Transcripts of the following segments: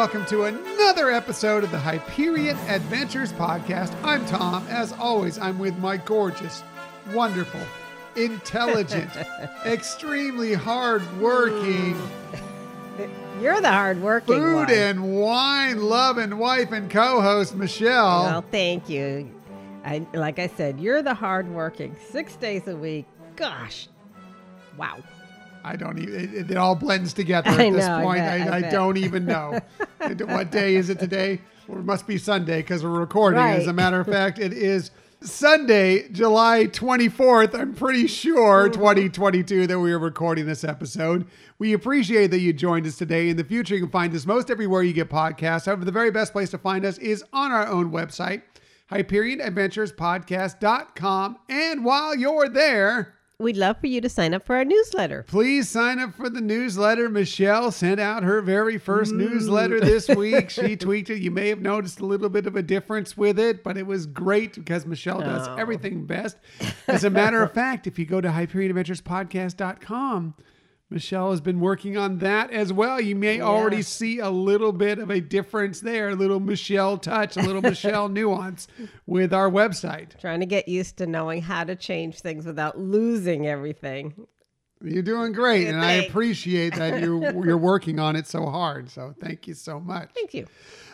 hello again, and welcome to another episode of the Hyperion Adventures Podcast. I'm Tom. As always, I'm with my gorgeous, wonderful, intelligent, extremely hardworking, mm. You're the hardworking food one. and wine loving wife and co host, Michelle. Well, thank you. I, like I said, you're the hardworking, six days a week. Gosh, wow. I don't even, it, it all blends together at I this know, I point. bet, I, I I bet. don't even know. what day is it today? Well, it must be Sunday because we're recording. As a matter of fact, it is Sunday, July 24th. I'm pretty sure Mm-hmm. 2022 that we are recording this episode. We appreciate that you joined us today. In the future, you can find us most everywhere you get podcasts. However, the very best place to find us is on our own website, HyperionAdventurespodcast.com. And while you're there, We'd love for you to sign up for our newsletter. Please sign up for the newsletter. Michelle sent out her very first mm. newsletter this week. She tweaked it. You may have noticed a little bit of a difference with it, but it was great because Michelle does Oh. everything best. As a matter of fact, if you go to HyperionAdventuresPodcast.com, Michelle has been working on that as well. You may already see a little bit of a difference there, a little Michelle touch, a little Michelle nuance with our website. Trying to get used to knowing how to change things without losing everything. You're doing great, and I appreciate that you you're working on it so hard. So thank you so much. Thank you.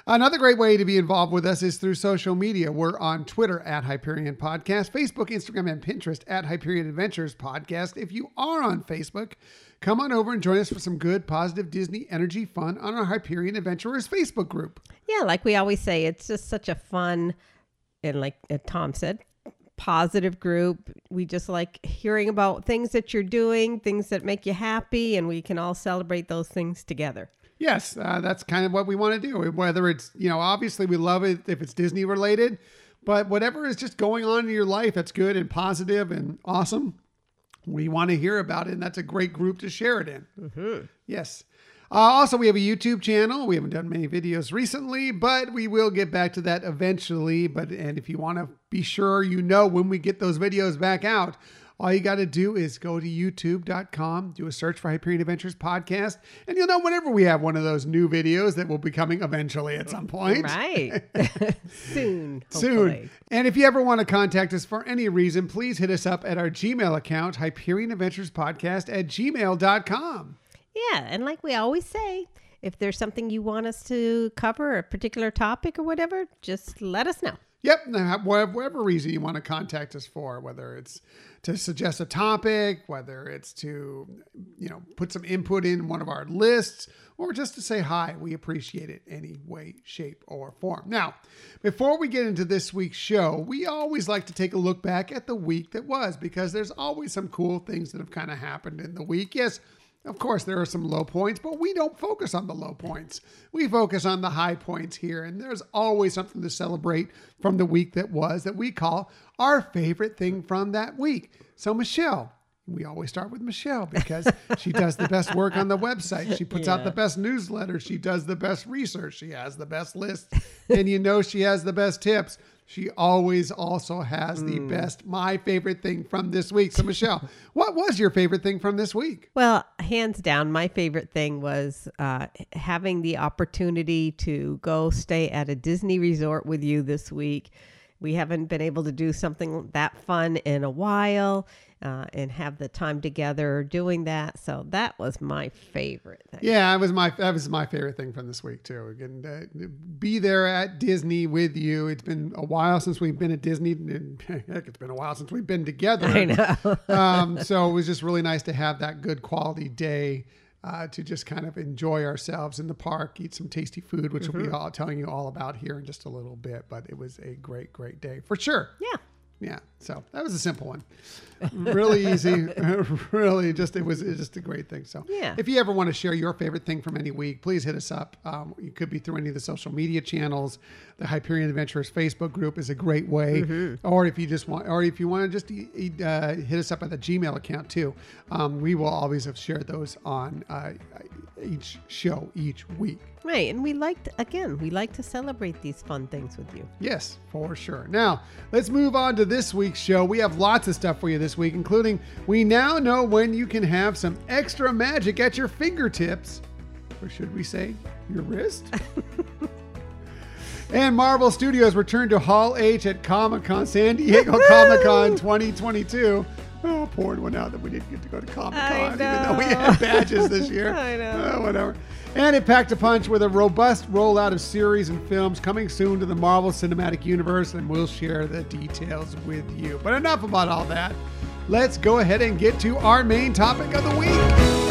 Another great way to be involved with us is through social media. We're on Twitter at Hyperion Podcast, Facebook, Instagram, and Pinterest at Hyperion Adventures Podcast. If you are on Facebook, come on over and join us for some good, positive Disney energy fun on our Hyperion Adventurers Facebook group. Yeah, like we always say, it's just such a fun and like uh, Tom said, positive group. We just like hearing about things that you're doing, things that make you happy, and we can all celebrate those things together. Yes, uh, that's kind of what we want to do. Whether it's, you know, obviously we love it if it's Disney related, but whatever is just going on in your life that's good and positive and awesome, we want to hear about it. And that's a great group to share it in. Yes. Uh, also, we have a YouTube channel. We haven't done many videos recently, but we will get back to that eventually. But and if you want to be sure you know when we get those videos back out, all you got to do is go to youtube.com, do a search for Hyperion Adventures Podcast, and you'll know whenever we have one of those new videos that will be coming eventually at some point. Right. Soon. Soon. And if you ever want to contact us for any reason, please hit us up at our Gmail account, Hyperion Adventures Podcast at gmail.com. Yeah, and like we always say, if there's something you want us to cover, a particular topic or whatever, just let us know. Yep, whatever reason you want to contact us for, whether it's to suggest a topic, whether it's to, you know, put some input in one of our lists, or just to say hi, we appreciate it any way, shape, or form. Now, before we get into this week's show, we always like to take a look back at the week that was because there's always some cool things that have kind of happened in the week. Yes, of course, there are some low points, but we don't focus on the low points. We focus on the high points here, and there's always something to celebrate from the week that was that we call our favorite thing from that week. So, Michelle, we always start with Michelle because she does the best work on the website. She puts out the best newsletter. She does the best research. She has the best list, and you know she has the best tips. She always also has the Hmm. best, my favorite thing from this week. So, Michelle, what was your favorite thing from this week? Well, hands down, my favorite thing was uh, having the opportunity to go stay at a Disney resort with you this week. We haven't been able to do something that fun in a while uh, and have the time together doing that. So that was my favorite thing. Yeah, that was my that was my favorite thing from this week too. Again, uh, be there at Disney with you. It's been a while since we've been at Disney. and, Heck, it's been a while since we've been together. I know. um, so it was just really nice to have that good quality day uh, to just kind of enjoy ourselves in the park, eat some tasty food, which we'll be all telling you all about here in just a little bit. But it was a great, great day for sure. yeah. Yeah, so that was a simple one. Really easy, really just it was just a great thing. So Yeah. if you ever want to share your favorite thing from any week, please hit us up. Um, you could be through any of the social media channels. The Hyperion Adventurers Facebook group is a great way, Mm-hmm. or if you just want, or if you want to just uh, hit us up at the Gmail account too. Um, we will always have shared those on uh, each show each week. Right. And we liked, again, we like to celebrate these fun things with you. Yes, for sure. Now, let's move on to this week's show. We have lots of stuff for you this week, including we now know when you can have some extra magic at your fingertips. or should we say your wrist? and Marvel Studios returned to Hall H at Comic Con, San Diego Comic Con 2022. Oh, pouring one out that we didn't get to go to Comic Con, even though we had badges this year. I know. Oh, whatever. And it packed a punch with a robust rollout of series and films coming soon to the Marvel Cinematic Universe, and we'll share the details with you. But enough about all that. Let's go ahead and get to our main topic of the week.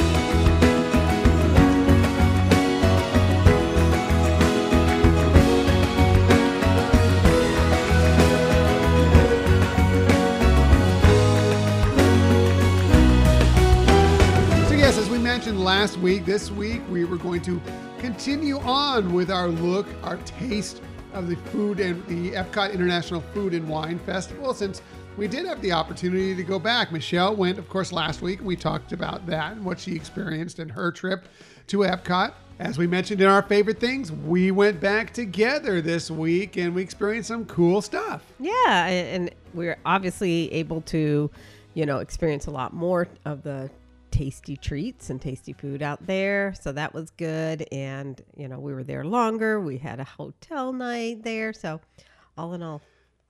Last week, this week we were going to continue on with our look, our taste of the food and the Epcot International Food and Wine Festival since we did have the opportunity to go back. Michelle went, of course, last week. We talked about that and what she experienced in her trip to Epcot. As we mentioned in our favorite things, we went back together this week and we experienced some cool stuff. Yeah, and, and we're obviously able to, you know, experience a lot more of the tasty treats and tasty food out there. So that was good. And, you know, we were there longer. We had a hotel night there. So, all in all,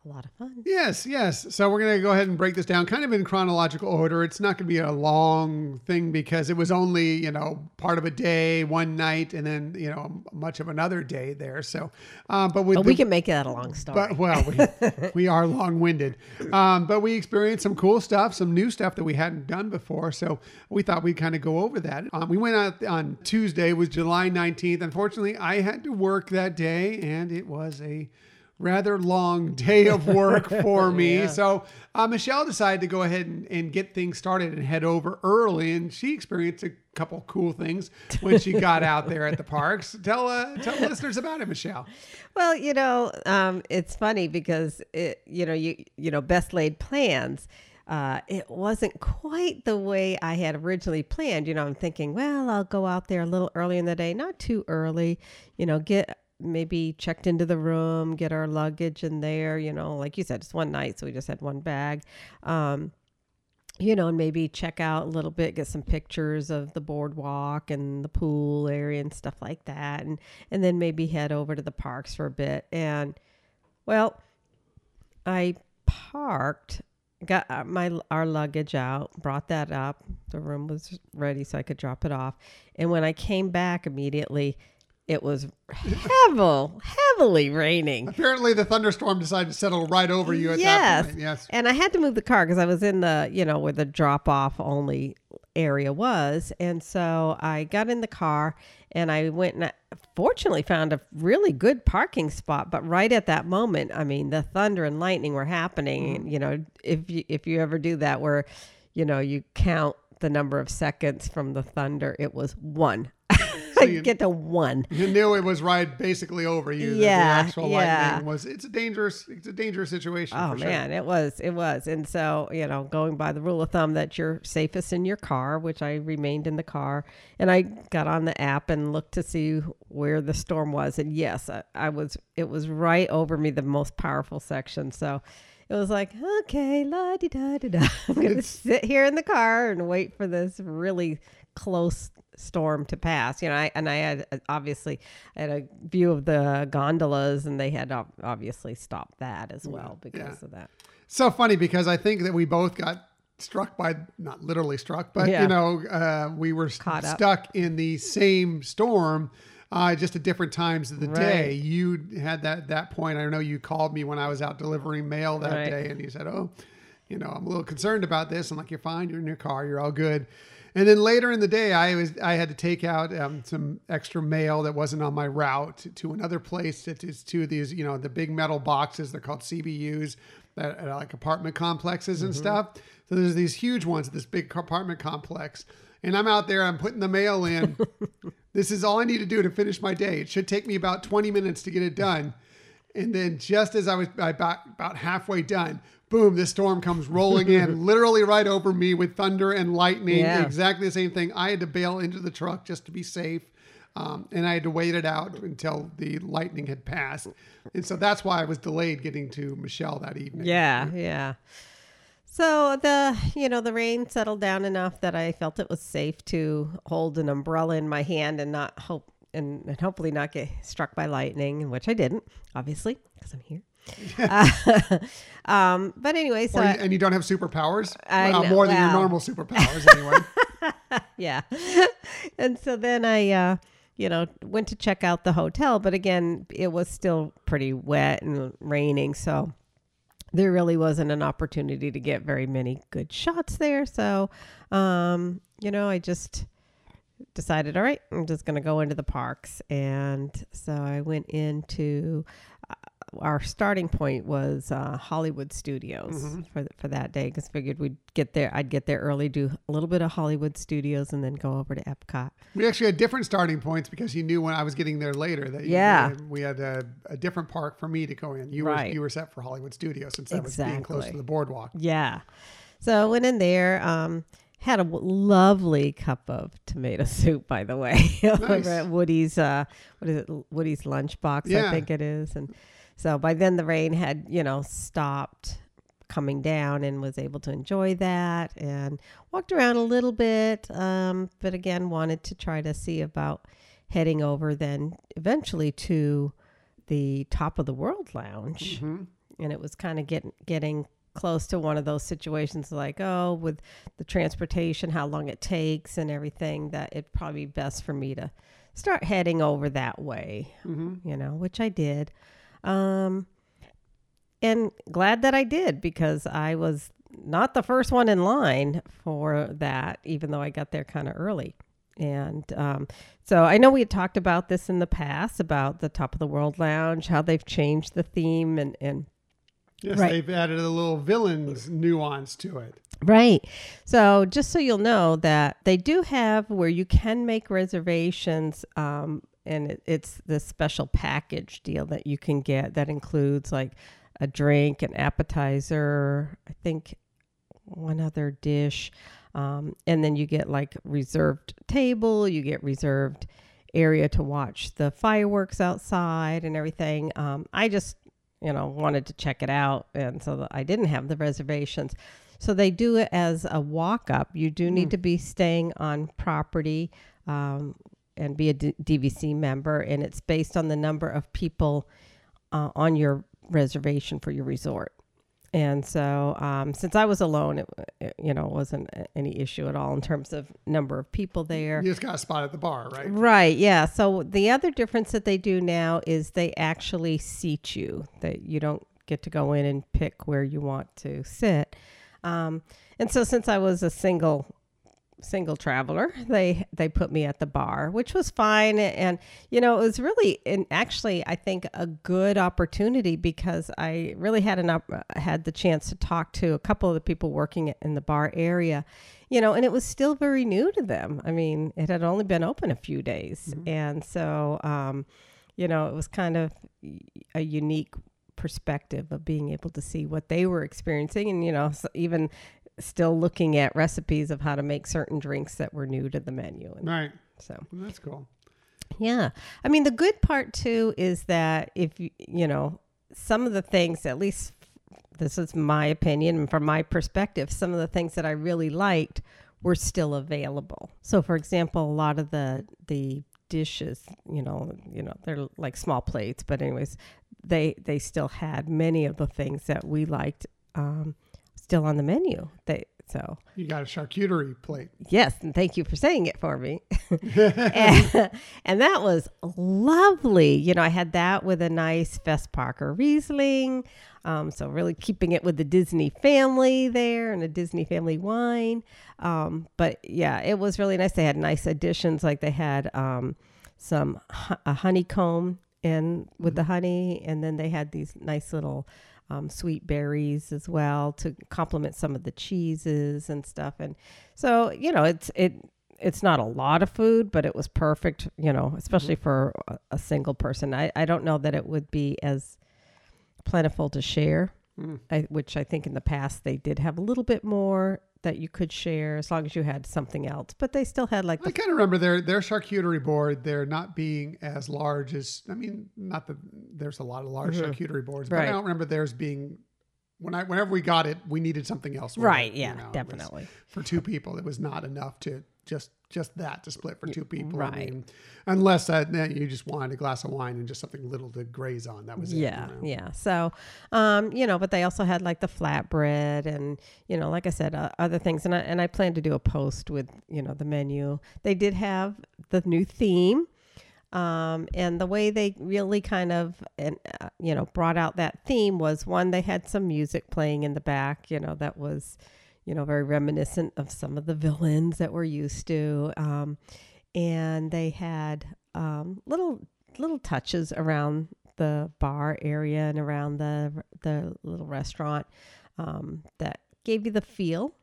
a lot of fun. Yes, yes. So we're going to go ahead and break this down kind of in chronological order. It's not going to be a long thing because it was only, you know, part of a day, one night, and then, you know, much of another day there. So, um, but But the, we can make that a long story. but well, we, we are long winded. Um, but we experienced some cool stuff, some new stuff that we hadn't done before. So we thought we'd kind of go over that. Um, we went out on Tuesday, was July 19th. Unfortunately, I had to work that day, and it was a rather long day of work for me. Yeah. So uh, Michelle decided to go ahead and, and get things started and head over early, and she experienced a couple cool things when she got out there at the parks. Tell uh, tell listeners about it, Michelle. Well, you know, um, it's funny because it, you know, you you know, best laid plans. Uh, it wasn't quite the way I had originally planned. You know, I'm thinking, well, I'll go out there a little early in the day, not too early. You know, get maybe checked into the room, get our luggage in there. You know, like you said, it's one night, so we just had one bag. Um, you know, and maybe check out a little bit, get some pictures of the boardwalk and the pool area and stuff like that, and and then maybe head over to the parks for a bit. And well, I parked, got uh, my our luggage out, brought that up. The room was ready, so I could drop it off. And when I came back immediately, it was heavily, heavily raining. Apparently, the thunderstorm decided to settle right over you at yes. that point. Yes. And I had to move the car because I was in the, you know, where the drop off only area was. And so I got in the car and I went and I fortunately found a really good parking spot. But right at that moment, I mean, the thunder and lightning were happening. And, you know, if you, if you ever do that where, you know, you count the number of seconds from the thunder, it was one. I you- get to one. You knew it was right basically over you. Yeah, The actual yeah. lightning was. It's a dangerous. It's a dangerous situation. Oh for sure. man, it was, it was. And so, you know, going by the rule of thumb that you're safest in your car, which I remained in the car, and I got on the app and looked to see where the storm was. And yes, I, I was, it was right over me, the most powerful section. So it was like, okay, la di da di da. I'm going to sit here in the car and wait for this really close storm to pass you know I, and i had uh, obviously I had a view of the gondolas and they had obviously stopped that as well because yeah. of that So funny because I think that we both got struck by not literally struck, but Yeah. you know, uh, we were s- Caught up. stuck in the same storm. Uh, just at different times of the day. You had that that point. I know you called me when I was out delivering mail that Right. day, and you said, "Oh, you know, I'm a little concerned about this." I'm like, "You're fine. You're in your car. You're all good." And then later in the day, I was I had to take out um, some extra mail that wasn't on my route to, another place. That is to these, you know, the big metal boxes. They're called CBUs, that are like apartment complexes and stuff. So there's these huge ones at this big apartment complex, and I'm out there. I'm putting the mail in. this is all I need to do to finish my day. It should take me about 20 minutes to get it done. And then just as I was about, about halfway done, boom, this storm comes rolling in, literally right over me with thunder and lightning. Yeah. Exactly the same thing. I had to bail into the truck just to be safe. Um, and I had to wait it out until the lightning had passed. And so that's why I was delayed getting to Michelle that evening. Yeah, yeah. So the you know the rain settled down enough that I felt it was safe to hold an umbrella in my hand and not hope and, and hopefully not get struck by lightning, which I didn't, obviously, because I'm here. Uh, um, but anyway, so you- I- and you don't have superpowers? I Well, know, more than your normal superpowers, anyway. yeah. and so then I, uh, you know, went to check out the hotel, but again, it was still pretty wet and raining. So there really wasn't an opportunity to get very many good shots there. So, um, you know, I just decided, all right, I'm just going to go into the parks. And so I went into uh, our starting point was uh, Hollywood Studios for th- for that day because figured we'd get there. I'd get there early, do a little bit of Hollywood Studios, and then go over to Epcot. We actually had different starting points because you knew when I was getting there later that you- Yeah. we had a, a different park for me to go in. You were Right. you were set for Hollywood Studios since that was being close to the boardwalk. Yeah. So I went in there. Um, had a w- lovely cup of tomato soup, by the way, over at Woody's. Uh, what is it? Woody's lunchbox, I think it is. And so by then the rain had, you know, stopped coming down and was able to enjoy that and walked around a little bit. Um, but again, wanted to try to see about heading over then eventually to the top of the world lounge. And it was kind of getting getting close to one of those situations like oh with the transportation how long it takes and everything that it'd probably be best for me to start heading over that way you know which i did um and glad that i did because i was not the first one in line for that even though i got there kind of early and um, so I know we had talked about this in the past about the Top of the World Lounge, how they've changed the theme and, and Yes, Right. they've added a little villains nuance to it. Right. So just so you'll know that they do have where you can make reservations, um, and it, it's the special package deal that you can get that includes like a drink, an appetizer, I think one other dish, um, and then you get like reserved table, you get reserved area to watch the fireworks outside and everything. Um, I just you know wanted to check it out, and so I didn't have the reservations. So they do it as a walk up. You do need to be staying on property um, and be a D- DVC member, and it's based on the number of people uh, on your reservation for your resort. And so, um, since I was alone, it, it you know wasn't any issue at all in terms of number of people there. You just got a spot at the bar, right? Right, yeah. So the other difference that they do now is they actually seat you. That you don't get to go in and pick where you want to sit. Um, and so since I was a single single traveler, they they put me at the bar, which was fine. And you know, it was really and actually I think a good opportunity because I really had an op- had the chance to talk to a couple of the people working in the bar area you know, and it was still very new to them. I mean, it had only been open a few days. And so, um, you know, it was kind of a unique perspective of being able to see what they were experiencing and, you know, even still looking at recipes of how to make certain drinks that were new to the menu. And Right. so, That's cool. yeah. I mean, the good part too is that if you, you know, some of the things, at least this is my opinion and from my perspective, some of the things that I really liked were still available. So, for example, a lot of the the dishes, you know, you know, they're like small plates, but anyways, they they still had many of the things that we liked um, still on the menu. They so You got a charcuterie plate. Yes, and thank you for saying it for me. and, and that was lovely. You know, I had that with a nice Fess Parker Riesling. Um, so really keeping it with the Disney family there and a Disney family wine. Um, but yeah, it was really nice. They had nice additions, like they had um, some a honeycomb in with the honey, and then they had these nice little um, sweet berries as well to complement some of the cheeses and stuff. And so, you know, it's it it's not a lot of food, but it was perfect. You know, especially for a, a single person. I I don't know that it would be as plentiful to share. I, which I think in the past they did have a little bit more that you could share as long as you had something else. But they still had like I the kind of remember their their charcuterie board. They're not being as large as I mean, not that there's a lot of large charcuterie boards, but Mm-hmm. Right. I don't remember theirs being when I whenever we got it, we needed something else. Right, it, you yeah, know. Definitely. for two people, it was not enough to just just that to split for two people. right. I mean, unless that you just wanted a glass of wine and just something little to graze on. That was it. you Yeah, know. yeah. So, um, you know, but they also had like the flatbread and you know, like I said, uh, other things. And I and I plan to do a post with you know the menu. They did have the new theme, um, and the way they really kind of and uh, you know brought out that theme was one they had some music playing in the back. You know, that was you know very reminiscent of some of the villains that we're used to. Um, and they had um, little little touches around the bar area and around the the little restaurant um, that gave you the feel.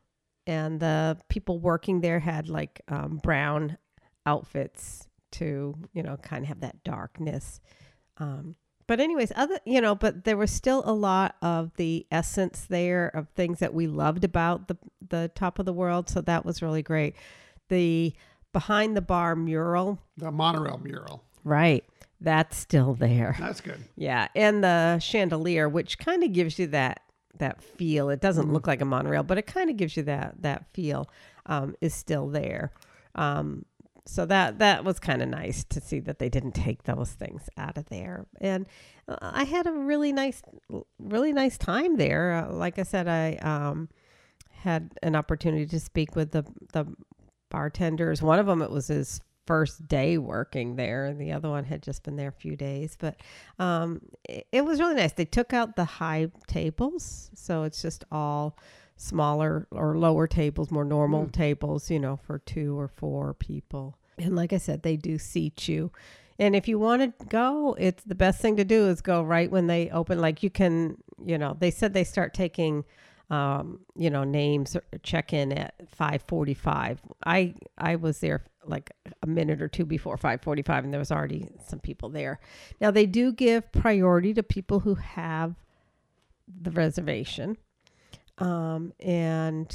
And the people working there had like um, brown outfits to you know kind of have that darkness. Um, but anyways, other you know, but there was still a lot of the essence there of things that we loved about the the top of the world. So that was really great. The behind the bar mural, The monorail mural. right? That's still there. That's good. Yeah, and the chandelier, which kind of gives you that that feel. It doesn't look like a monorail, but it kind of gives you that that feel. Um, is still there. Um, so that that was kind of nice to see that they didn't take those things out of there. And uh, I had a really nice, really nice time there. Uh, like I said, I um, had an opportunity to speak with the the bartenders. One of them, it was his first day working there, and the other one had just been there a few days. But um, it, it was really nice. They took out the high tables, so it's just all smaller or lower tables, more normal tables, you know, for two or four people. And like I said, they do seat you. And if you want to go, it's the best thing to do is go right when they open. Like you can, you know, they said they start taking um, you know, names or check in at 545. I I was there like a minute or two before 545 and there was already some people there. Now they do give priority to people who have the reservation. Um, and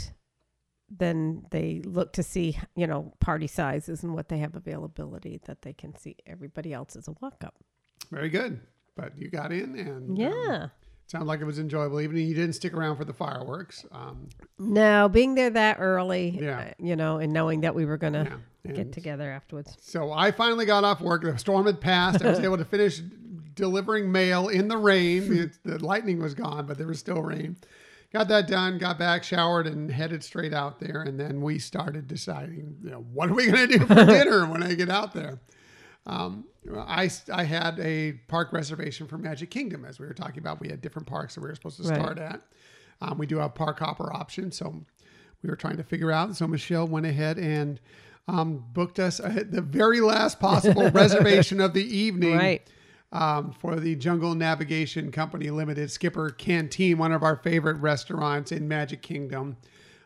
then they look to see, you know, party sizes and what they have availability that they can see everybody else as a walk up. Very good. But you got in and um, Yeah. sounded like it was enjoyable. Even if you didn't stick around for the fireworks. Um, No, being there that early, Yeah. uh, you know, and knowing that we were going to yeah. get together afterwards. So I finally got off work. The storm had passed. I was able to finish delivering mail in the rain. It, the lightning was gone, but there was still rain. Got that done, got back, showered, and headed straight out there. And then we started deciding, you know, what are we going to do for dinner when I get out there? Um, I, I had a park reservation for Magic Kingdom, as we were talking about. We had different parks that we were supposed to Right. start at. Um, we do have park hopper option, so we were trying to figure out. So Michelle went ahead and um, booked us uh, the very last possible reservation of the evening Right. Um, for the Jungle Navigation Company Limited Skipper Canteen, one of our favorite restaurants in Magic Kingdom.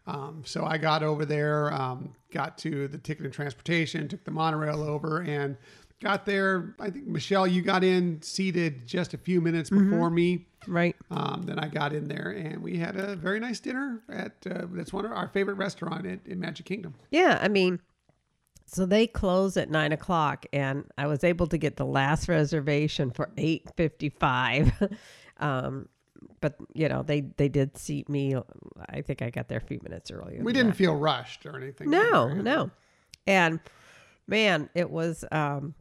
Um, so I got over there, um, got to the ticket and transportation, took the monorail over, and got there. I think Michelle, you got in seated just a few minutes before me. Right. Um, then I got in there, and we had a very nice dinner at uh, that's one of our favorite restaurant at, in Magic Kingdom. Yeah. I mean, so they close at nine o'clock, and I was able to get the last reservation for eight fifty-five. um, but you know, they they did seat me. I think I got there a few minutes earlier. We didn't that. feel rushed or anything. No, either. no. And man, it was um,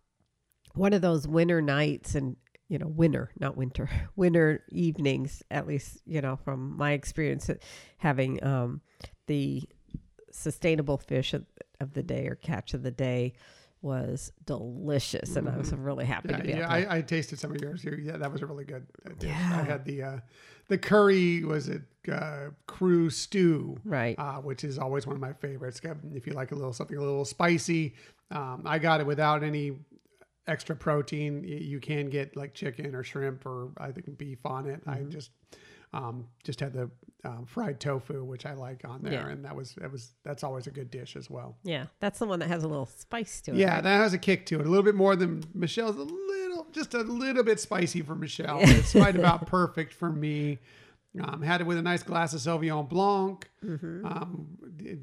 one of those winter nights and, you know, winter, not winter, winter evenings, at least, you know, from my experience having um, the sustainable fish of, of the day or catch of the day was delicious. And I was really happy Yeah, to be yeah. I, I tasted some of yours here. Yeah, that was a really good uh, dish. Yeah. I had the uh, the curry was it uh, crew stew, right. uh, which is always one of my favorites. If you like a little something a little spicy, um, I got it without any extra protein. You can get like chicken or shrimp or I think beef on it. I Mm-hmm. just um, just had the um, fried tofu, which I like on there, Yeah. and that was that was that's always a good dish as well. yeah. That's the one that has a little spice to it. Yeah, right? that has a kick to it. A little bit more than Michelle's. A little, just a little bit spicy for Michelle. It's right about perfect for me. Um, had it with a nice glass of Sauvignon Blanc. Um,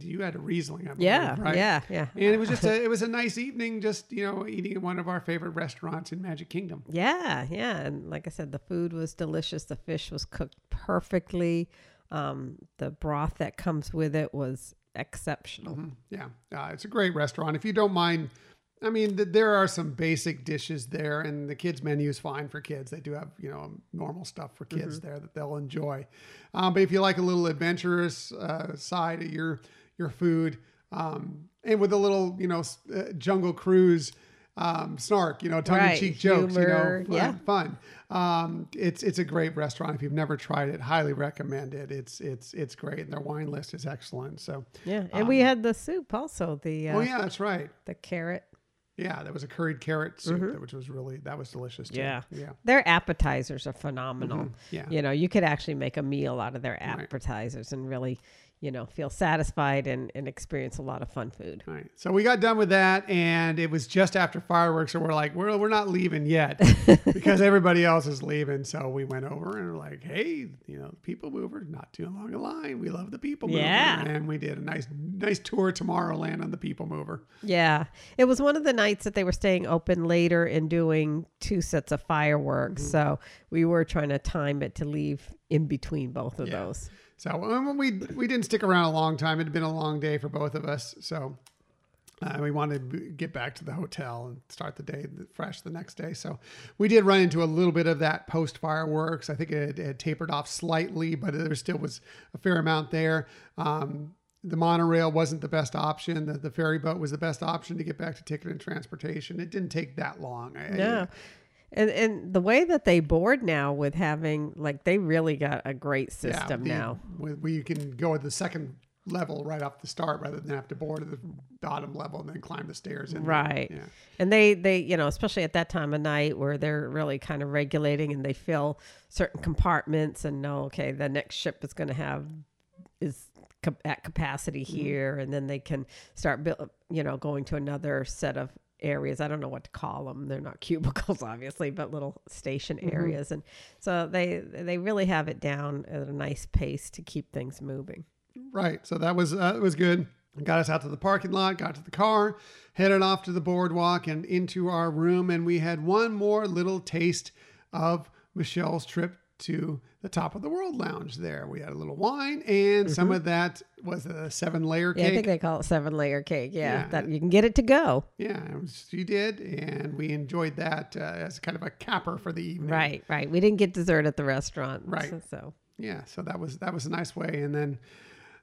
you had a Riesling, I believe, Yeah, right? yeah, yeah. And it was just a it was a nice evening, just you know, eating at one of our favorite restaurants in Magic Kingdom. Yeah, yeah, and like I said, the food was delicious. The fish was cooked perfectly. Um, the broth that comes with it was exceptional. Mhm. Yeah, uh, it's a great restaurant. If you don't mind, I mean, th- there are some basic dishes there, and the kids' menu is fine for kids. They do have you know normal stuff for kids there that they'll enjoy. Um, but if you like a little adventurous uh, side of your your food, um, and with a little you know uh, jungle cruise. Um, snark, you know, tongue-in-cheek Right, jokes, humor, you know, yeah. fun. Um, it's it's a great restaurant. If you've never tried it, highly recommend it. It's it's it's great, and their wine list is excellent. So, Yeah, and we had the soup also. The uh, oh yeah, that's right. the carrot. Yeah, there was a curried carrot soup, mm-hmm. that- which was really that was delicious. Too. Yeah. yeah, Their appetizers are phenomenal. Mm-hmm. yeah. You know, you could actually make a meal out of their appetizers and really, you know, feel satisfied and, and experience a lot of fun food. All right. So we got done with that, and it was just after fireworks, so we're like, we're we're not leaving yet because everybody else is leaving. So we went over and we're like, hey, you know, People Mover, not too long a line. We love the People Mover, Yeah. and we did a nice nice tour Tomorrowland on the People Mover. Yeah. It was one of the nights that they were staying open later and doing two sets of fireworks. Mm-hmm. So we were trying to time it to leave in between both of Yeah. those. So we we didn't stick around a long time. It had been a long day for both of us. So uh, we wanted to get back to the hotel and start the day fresh the next day. So we did run into a little bit of that post fireworks. I think it, it had tapered off slightly, but there still was a fair amount there. Um, the monorail wasn't the best option. The, the ferry boat was the best option to get back to ticket and transportation. It didn't take that long. I, I- Yeah. And and the way that they board now with having like they really got a great Yeah, system the- now. where where you can go at the second level right off the start rather than have to board at the bottom level and then climb the stairs. In Right. Yeah. And they they you know, especially at that time of night where they're really kind of regulating and they fill certain compartments and know okay, the next ship is going to have is at capacity Mm-hmm. here and then they can start build, you know, going to another set of areas. I don't know what to call them. They're not cubicles obviously, but little station Mm-hmm. areas and so they they really have it down at a nice pace to keep things moving. Right. So that was uh, was good. Got us out to the parking lot, got to the car, headed off to the boardwalk and into our room, and we had one more little taste of Michelle's trip to the top of the world lounge. There, we had a little wine, and some of that was a seven layer Mm-hmm. Yeah, I think they call it seven layer cake. Yeah, Yeah. that you can get it to go. Yeah, it was, she did, and we enjoyed that uh, as kind of a capper for the evening. Right, right. We didn't get dessert at the restaurant. Right. So Yeah, so that was that was a nice way, and then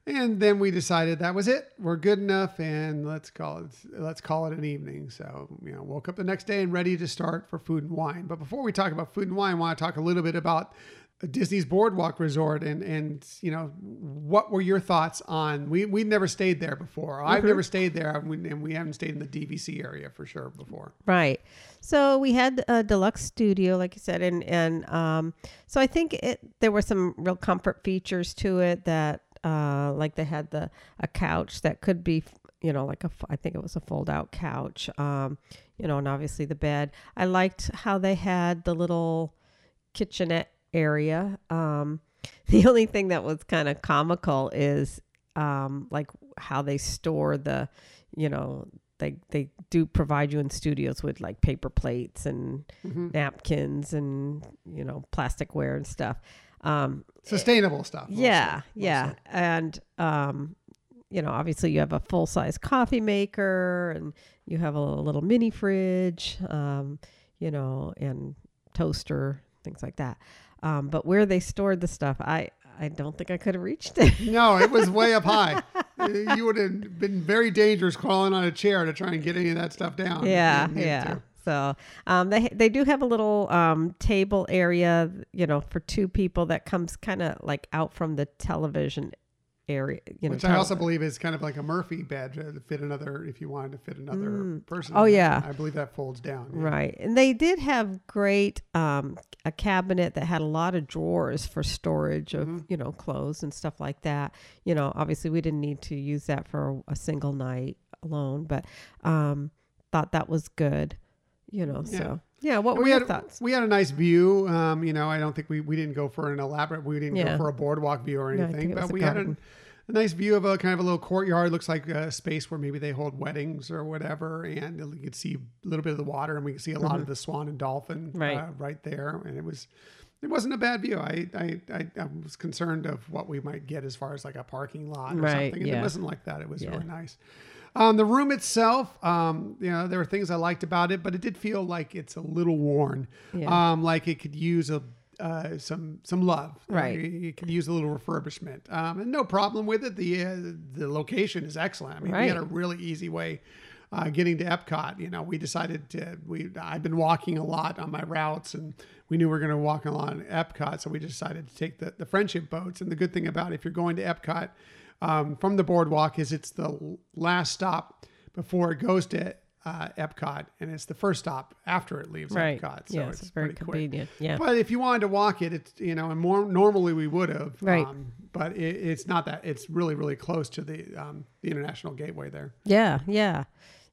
and then we decided that was it. We're good enough, and let's call it let's call it an evening. So you know, woke up the next day and ready to start for food and wine. But before we talk about food and wine, I want to talk a little bit about Disney's Boardwalk Resort and and you know what were your thoughts on we we never stayed there before. I've never stayed there, and we, and we haven't stayed in the DVC area for sure before. Right. So we had a deluxe studio, like you said, and and um, so I think it there were some real comfort features to it that uh, like they had the a couch that could be you know like a I think it was a fold out couch, um, you know, and obviously the bed. I liked how they had the little kitchenette area. Um, the only thing that was kind of comical is um, like how they store the, you know, they they do provide you in studios with like paper plates and napkins and you know plasticware and stuff. Um, Sustainable stuff. mostly- yeah, yeah, mostly. and um, you know, obviously you have a full size coffee maker and you have a little mini fridge, um, you know, and toaster, things like that. Um, but where they stored the stuff, I I don't think I could have reached it. No, it was way up high. you would have been very dangerous crawling on a chair to try and get any of that stuff down. yeah, yeah. So um, they they do have a little um, table area, you know, for two people that comes kind of like out from the television area. You know, Which I also believe is kind of like a Murphy bed to fit another, if you wanted to fit another person. Oh, yeah. I believe that folds down. yeah. Right. And they did have great um a cabinet that had a lot of drawers for storage of, Mm-hmm. you know, clothes and stuff like that. You know, obviously we didn't need to use that for a single night alone, but um thought that was good, you know. Yeah. So Yeah. What were we your had thoughts? we had a nice view. Um, you know, I don't think we, we didn't go for an elaborate. We didn't Yeah. go for a boardwalk view or anything, was but we had a, a nice view of a kind of a little courtyard. Looks like a space where maybe they hold weddings or whatever, and you could see a little bit of the water, and we could see a lot of the swan and dolphin Mm-hmm. Right. uh, right there, and it was. It wasn't a bad view. I, I, I, I was concerned of what we might get as far as like a parking lot or Right, something. And yeah. it wasn't like that. It was Yeah. really nice. Um, the room itself, um, you know, there were things I liked about it, but it did feel like it's a little worn. Yeah. Um, like it could use a uh, some some love. Right. Uh, you could use a little refurbishment. Um, and no problem with it. The uh, the location is excellent. I mean, we had a really easy way. Uh, getting to Epcot, you know, we decided to. We I've been walking a lot on my routes, and we knew we were going to walk a lot on Epcot, so we decided to take the the friendship boats. And the good thing about if you're going to Epcot um, from the boardwalk is it's the last stop before it goes to uh, Epcot, and it's the first stop after it leaves Right. Epcot. So yeah. it's, It's, very pretty quick. convenient. Yeah. But if you wanted to walk it, it's you know, and more normally we would have, Right. Um, but it, it's not that. It's really really close to the um, the international gateway there. Yeah, yeah.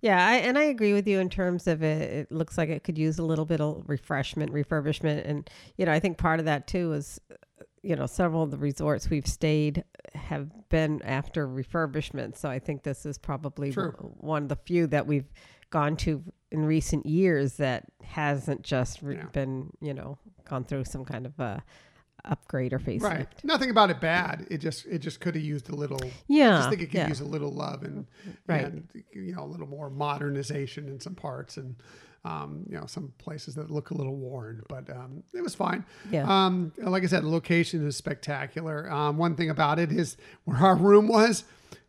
Yeah, I, and I agree with you in terms of it. It looks like it could use a little bit of refreshment, refurbishment, and you know, I think part of that too is, you know, several of the resorts we've stayed have been after refurbishment. So I think this is probably True. one of the few that we've gone to in recent years that hasn't just re- Yeah. been, you know, gone through some kind of a upgrade or facelift. Right. Nothing about it bad. It just it just could have used a little. Yeah, I just think it could yeah. use a little love and Right. and you know a little more modernization in some parts and. Um, you know, some places that look a little worn, but um, it was fine. Yeah. Um, like I said, the location is spectacular. Um, one thing about it is where our room was,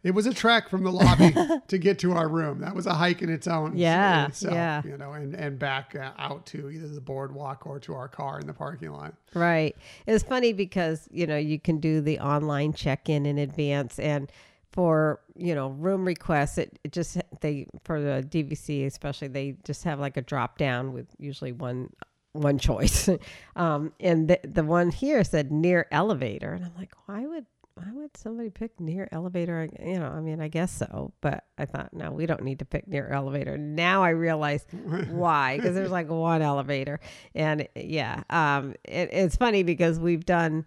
it was a trek from the lobby to get to our room. That was a hike in its own. Yeah, itself, yeah. You know, and and back uh, out to either the boardwalk or to our car in the parking lot. Right. It's funny because, you know, you can do the online check in in advance and for, you know, room requests, it, it just, they, for the DVC especially, they just have like a drop down with usually one, one choice. um, and the, the one here said near elevator. And I'm like, why would, why would somebody pick near elevator? You know, I mean, I guess so, but I thought, no, we don't need to pick near elevator. Now I realize why, because there's like one elevator, and yeah, um, it, it's funny because we've done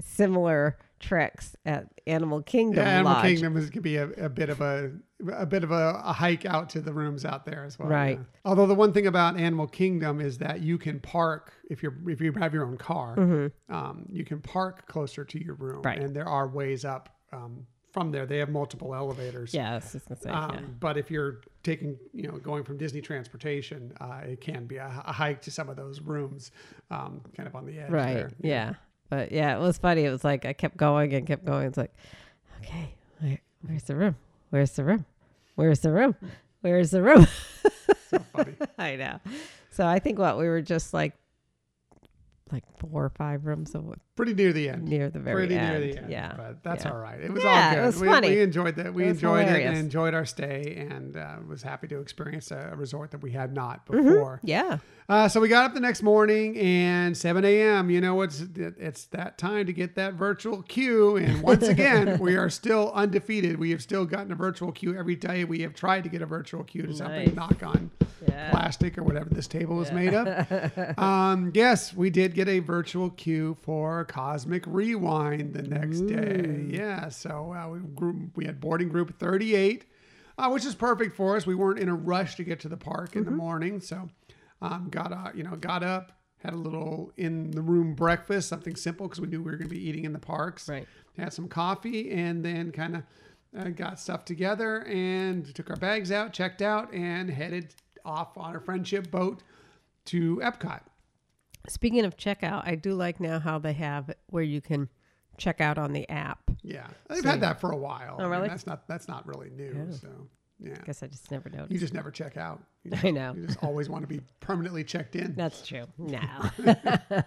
similar treks at Animal Kingdom Yeah, Animal Lodge. Kingdom is gonna be a, a bit of a a bit of a, a hike out to the rooms out there as well. Right. yeah. Although the one thing about Animal Kingdom is that you can park if you're if you have your own car, um, you can park closer to your room, Mm-hmm. Right. and there are ways up um, from there. They have multiple elevators. Yeah, I was just gonna say. Um, yeah. But if you're taking, you know, going from Disney transportation, uh, it can be a, a hike to some of those rooms, um, kind of on the edge. Right. There. Yeah. But yeah, it was funny. It was like I kept going and kept going. It's like, okay, where, where's the room? Where's the room? Where's the room? Where's the room? So funny. I know. So I think what we were just like, like four or five rooms of Pretty near the end. near the very pretty end. near the end. Yeah. but that's yeah. all right. It was Yeah, all it good. was we, funny. we enjoyed that. We It enjoyed it and enjoyed our stay, and uh, was happy to experience a, resort that we had not Mm-hmm. before. Yeah. Uh, so we got up the next morning, and 7 a.m. You know, it's it's that time to get that virtual queue, and once again, we are still undefeated. We have still gotten a virtual queue every day. We have tried to get a virtual queue to something knock on Yeah. plastic or whatever this table is made of. um, yes, we did get a virtual queue for Cosmic Rewind the next day. Yeah, so uh, we grew, we had boarding group 38, uh, which is perfect for us. We weren't in a rush to get to the park in the morning, so um, got uh, you know got up. Had a little in the room breakfast, something simple because we knew we were going to be eating in the parks. Right. Had some coffee and then kind of uh, got stuff together and took our bags out, checked out, and headed off on a friendship boat to Epcot. Speaking of checkout, I do like now how they have where you can check out on the app. Yeah, they've So- had that for a while. Oh, I mean, really? that's not that's not really new. So yeah, I guess I just never know. you just never check out. You, I know. you just always want to be permanently checked in. That's true. No.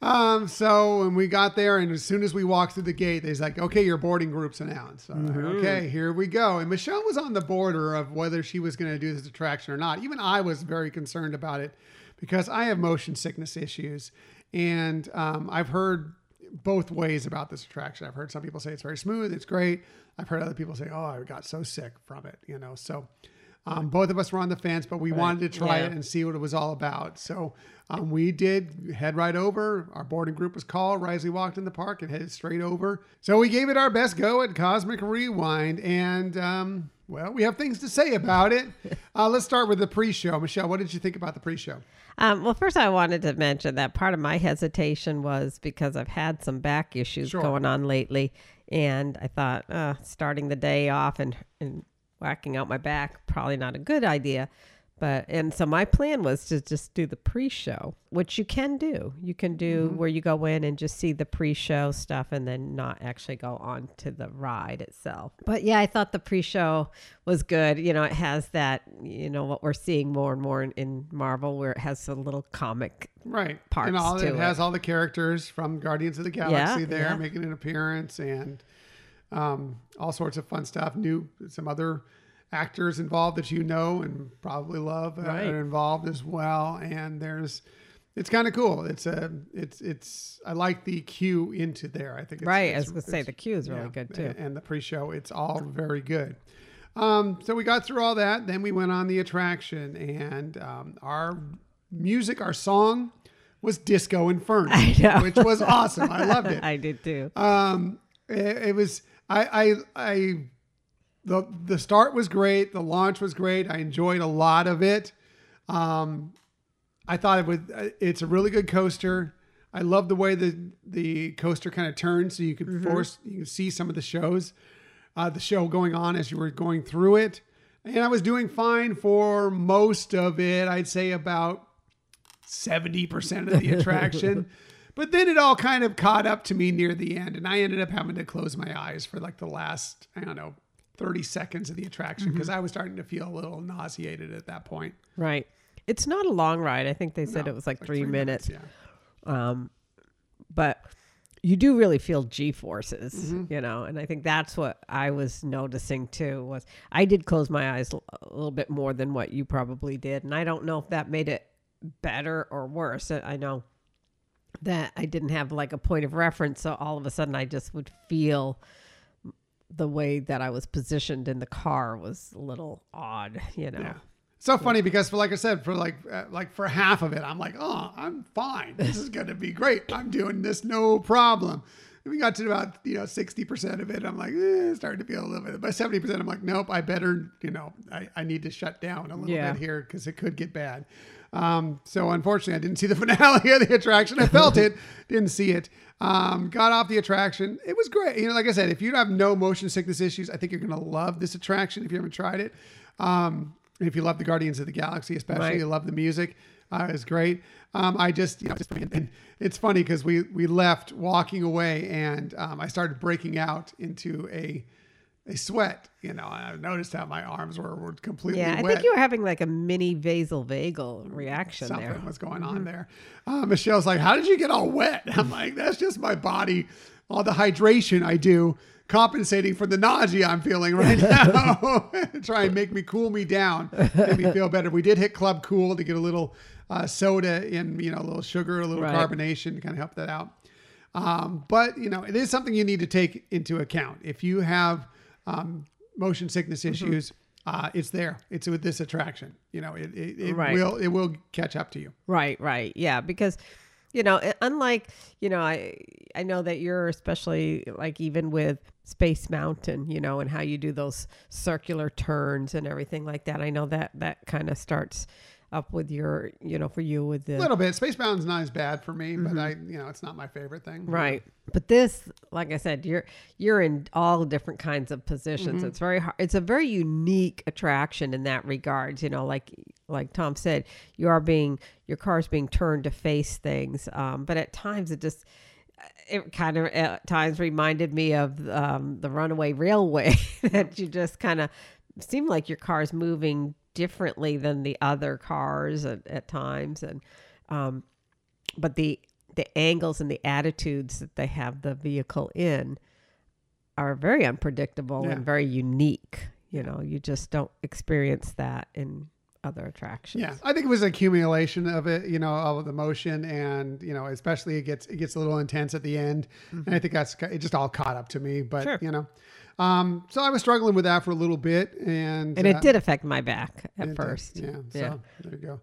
Um, so when we got there, and as soon as we walked through the gate, they's like, "Okay, your boarding group's announced." So, I'm like, Mm-hmm. okay, here we go. And Michelle was on the border of whether she was going to do this attraction or not. Even I was very concerned about it because I have motion sickness issues, and um, I've heard both ways about this attraction. I've heard some people say it's very smooth, it's great. I've heard other people say, "Oh, I got so sick from it," you know. So. Um, both of us were on the fence, but we wanted to try Yeah. it and see what it was all about. So um, we did head right over. Our boarding group was called. Risley walked in the park and headed straight over. So we gave it our best go at Cosmic Rewind, and um, well, we have things to say about it. Uh, let's start with the pre-show. Michelle, what did you think about the pre-show? Um, well, first, I wanted to mention that part of my hesitation was because I've had some back issues Sure. going on lately, and I thought uh, starting the day off and, and whacking out my back probably not a good idea. But and so my plan was to just do the pre-show, which you can do. You can do mm-hmm. where you go in and just see the pre-show stuff, and then not actually go on to the ride itself. But yeah, I thought the pre-show was good. You know, it has that you know what we're seeing more and more in, in Marvel, where it has a little comic. Right. Parts and all, it it. has all the characters from Guardians of the Galaxy there yeah. making an appearance and um, all sorts of fun stuff. New some other actors involved that you know and probably love Right. are involved as well. And there's it's kind of cool. It's a it's it's I like the queue into there. I think it's, Right, I was gonna say the queue is really yeah, good too. And, the pre-show, it's all very good. Um, so we got through all that. Then we went on the attraction, and um, our music, our song, was Disco Inferno, which was awesome. I loved it. I did too. Um, it, it was I I I the the start was great. The launch was great. I enjoyed a lot of it. Um, I thought it would. uh, It's a really good coaster. I love the way the the coaster kind of turns, so you could force you can see some of the shows, uh, the show going on as you were going through it. And I was doing fine for most of it. I'd say about seventy percent of the attraction. But then it all kind of caught up to me near the end, and I ended up having to close my eyes for like the last, I don't know, 30 seconds of the attraction because I was starting to feel a little nauseated at that point. Right. It's not a long ride. I think they said No, it was like, like three, minutes. Yeah. Um, but you do really feel G forces, Mm-hmm. you know, and I think that's what I was noticing too. Was I did close my eyes l- a little bit more than what you probably did, and I don't know if that made it better or worse. I I know that I didn't have like a point of reference, so all of a sudden I just would feel the way that I was positioned in the car was a little odd, you know. Yeah. So funny because for like I said, for like uh, like for half of it, I'm like, oh, I'm fine. This is gonna be great. I'm doing this no problem. And we got to about you know sixty percent of it. I'm like, eh, starting to feel a little bit. By seventy percent, I'm like, nope. I better you know I, I need to shut down a little Yeah. bit here because it could get bad. Um, so unfortunately, I didn't see the finale of the attraction. I felt it, didn't see it. Um, got off the attraction. It was great. You know, like I said, if you have no motion sickness issues, I think you're gonna love this attraction if you haven't tried it. Um, if you love the Guardians of the Galaxy, especially, Right. you love the music. Uh, it's great. Um, I just, you know, just, and it's funny because we we left walking away, and um, I started breaking out into a a sweat. You know, and I noticed how my arms were, were completely Yeah, I wet. think you were having like a mini vasovagal reaction Something there. was going Mm-hmm. on there. Uh, Michelle's like, "How did you get all wet?" I'm like, "That's just my body, all the hydration I do." Compensating for the nausea I'm feeling right now, try and make me cool me down, make me feel better. We did hit Club Cool to get a little uh, soda and you know a little sugar, a little Right. carbonation to kind of help that out. Um, but you know, it is something you need to take into account. If you have um, motion sickness Mm-hmm. issues, uh, it's there. It's with this attraction. You know, it, it, it Right. will it will catch up to you. Right, right. Yeah, because you know, unlike, you know, I I know that you're especially like even with Space Mountain, you know, and how you do those circular turns and everything like that. I know that that kind of starts up with your, you know, for you with the A little bit. Space Mountain's not as bad for me, but I, you know, it's not my favorite thing. Mm-hmm. Right. But this, like I said, you're you're in all different kinds of positions. It's very hard. It's a very unique attraction in that regards. You know, like like Tom said, you are being your car's being turned to face things. Um, but at times it just it kind of at times reminded me of um, the runaway railway that you just kind of seem like your car's moving differently than the other cars at, at times and um, but the the angles and the attitudes that they have the vehicle in are very unpredictable Yeah. and very unique. You know, you just don't experience that in other attractions. Yeah, I think it was an accumulation of it, you know, of the motion, and you know, especially it gets it gets a little intense at the end, and I think that's it just all caught up to me. But Sure. you know, Um, so I was struggling with that for a little bit, and And uh, it did affect my back at it did. first. Yeah. So there you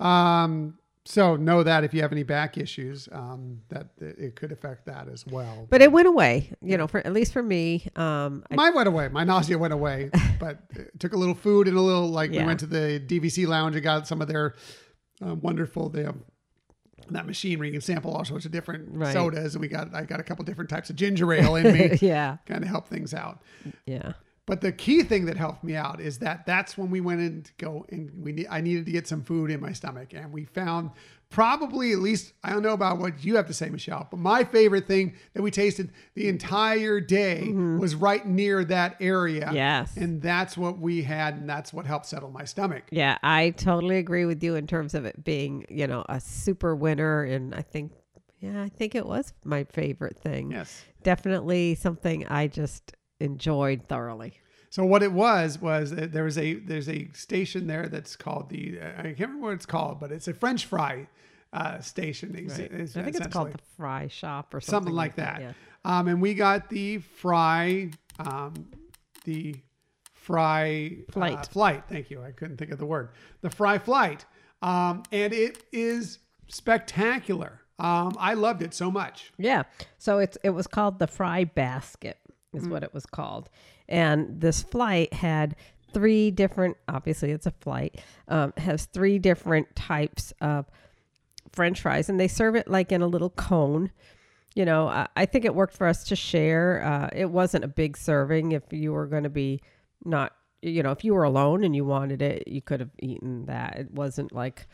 go. Um, so know that if you have any back issues, um, that it could affect that as well. But it went away, you know, for at least for me. Um, I, went away. My nausea went away, but it took a little food and a little like we went to the DVC lounge and got some of their um, wonderful. They have that machine where you can sample all sorts of different Right. sodas, and we got I got a couple different types of ginger ale in me, yeah, kind of help things out. yeah, But the key thing that helped me out is that that's when we went in to go and we I needed to get some food in my stomach and we found probably at least I don't know about what you have to say Michelle but my favorite thing that we tasted the entire day mm-hmm. was right near that area Yes. and that's what we had and that's what helped settle my stomach yeah. I totally agree with you in terms of it being, you know, a super winner, and I think, yeah, I think it was my favorite thing. yes Definitely something I just enjoyed thoroughly. So what it was was there was a there's a station there that's called the I can't remember what it's called, but it's a French fry uh, station. ex- Right. es- I think it's called the Fry Shop or something, something like that. Yeah. Um, and we got the fry, um, the fry uh, Flight. flight. Thank you. I couldn't think of the word. The fry flight, um, and it is spectacular. Um, I loved it so much. Yeah. So it's it was called the Fry Basket is what it was called. And this flight had three different obviously it's a flight um, has three different types of french fries and they serve it like in a little cone you know i, I think it worked for us to share uh, it wasn't a big serving if you were going to be not you know if you were alone and you wanted it you could have eaten that it wasn't like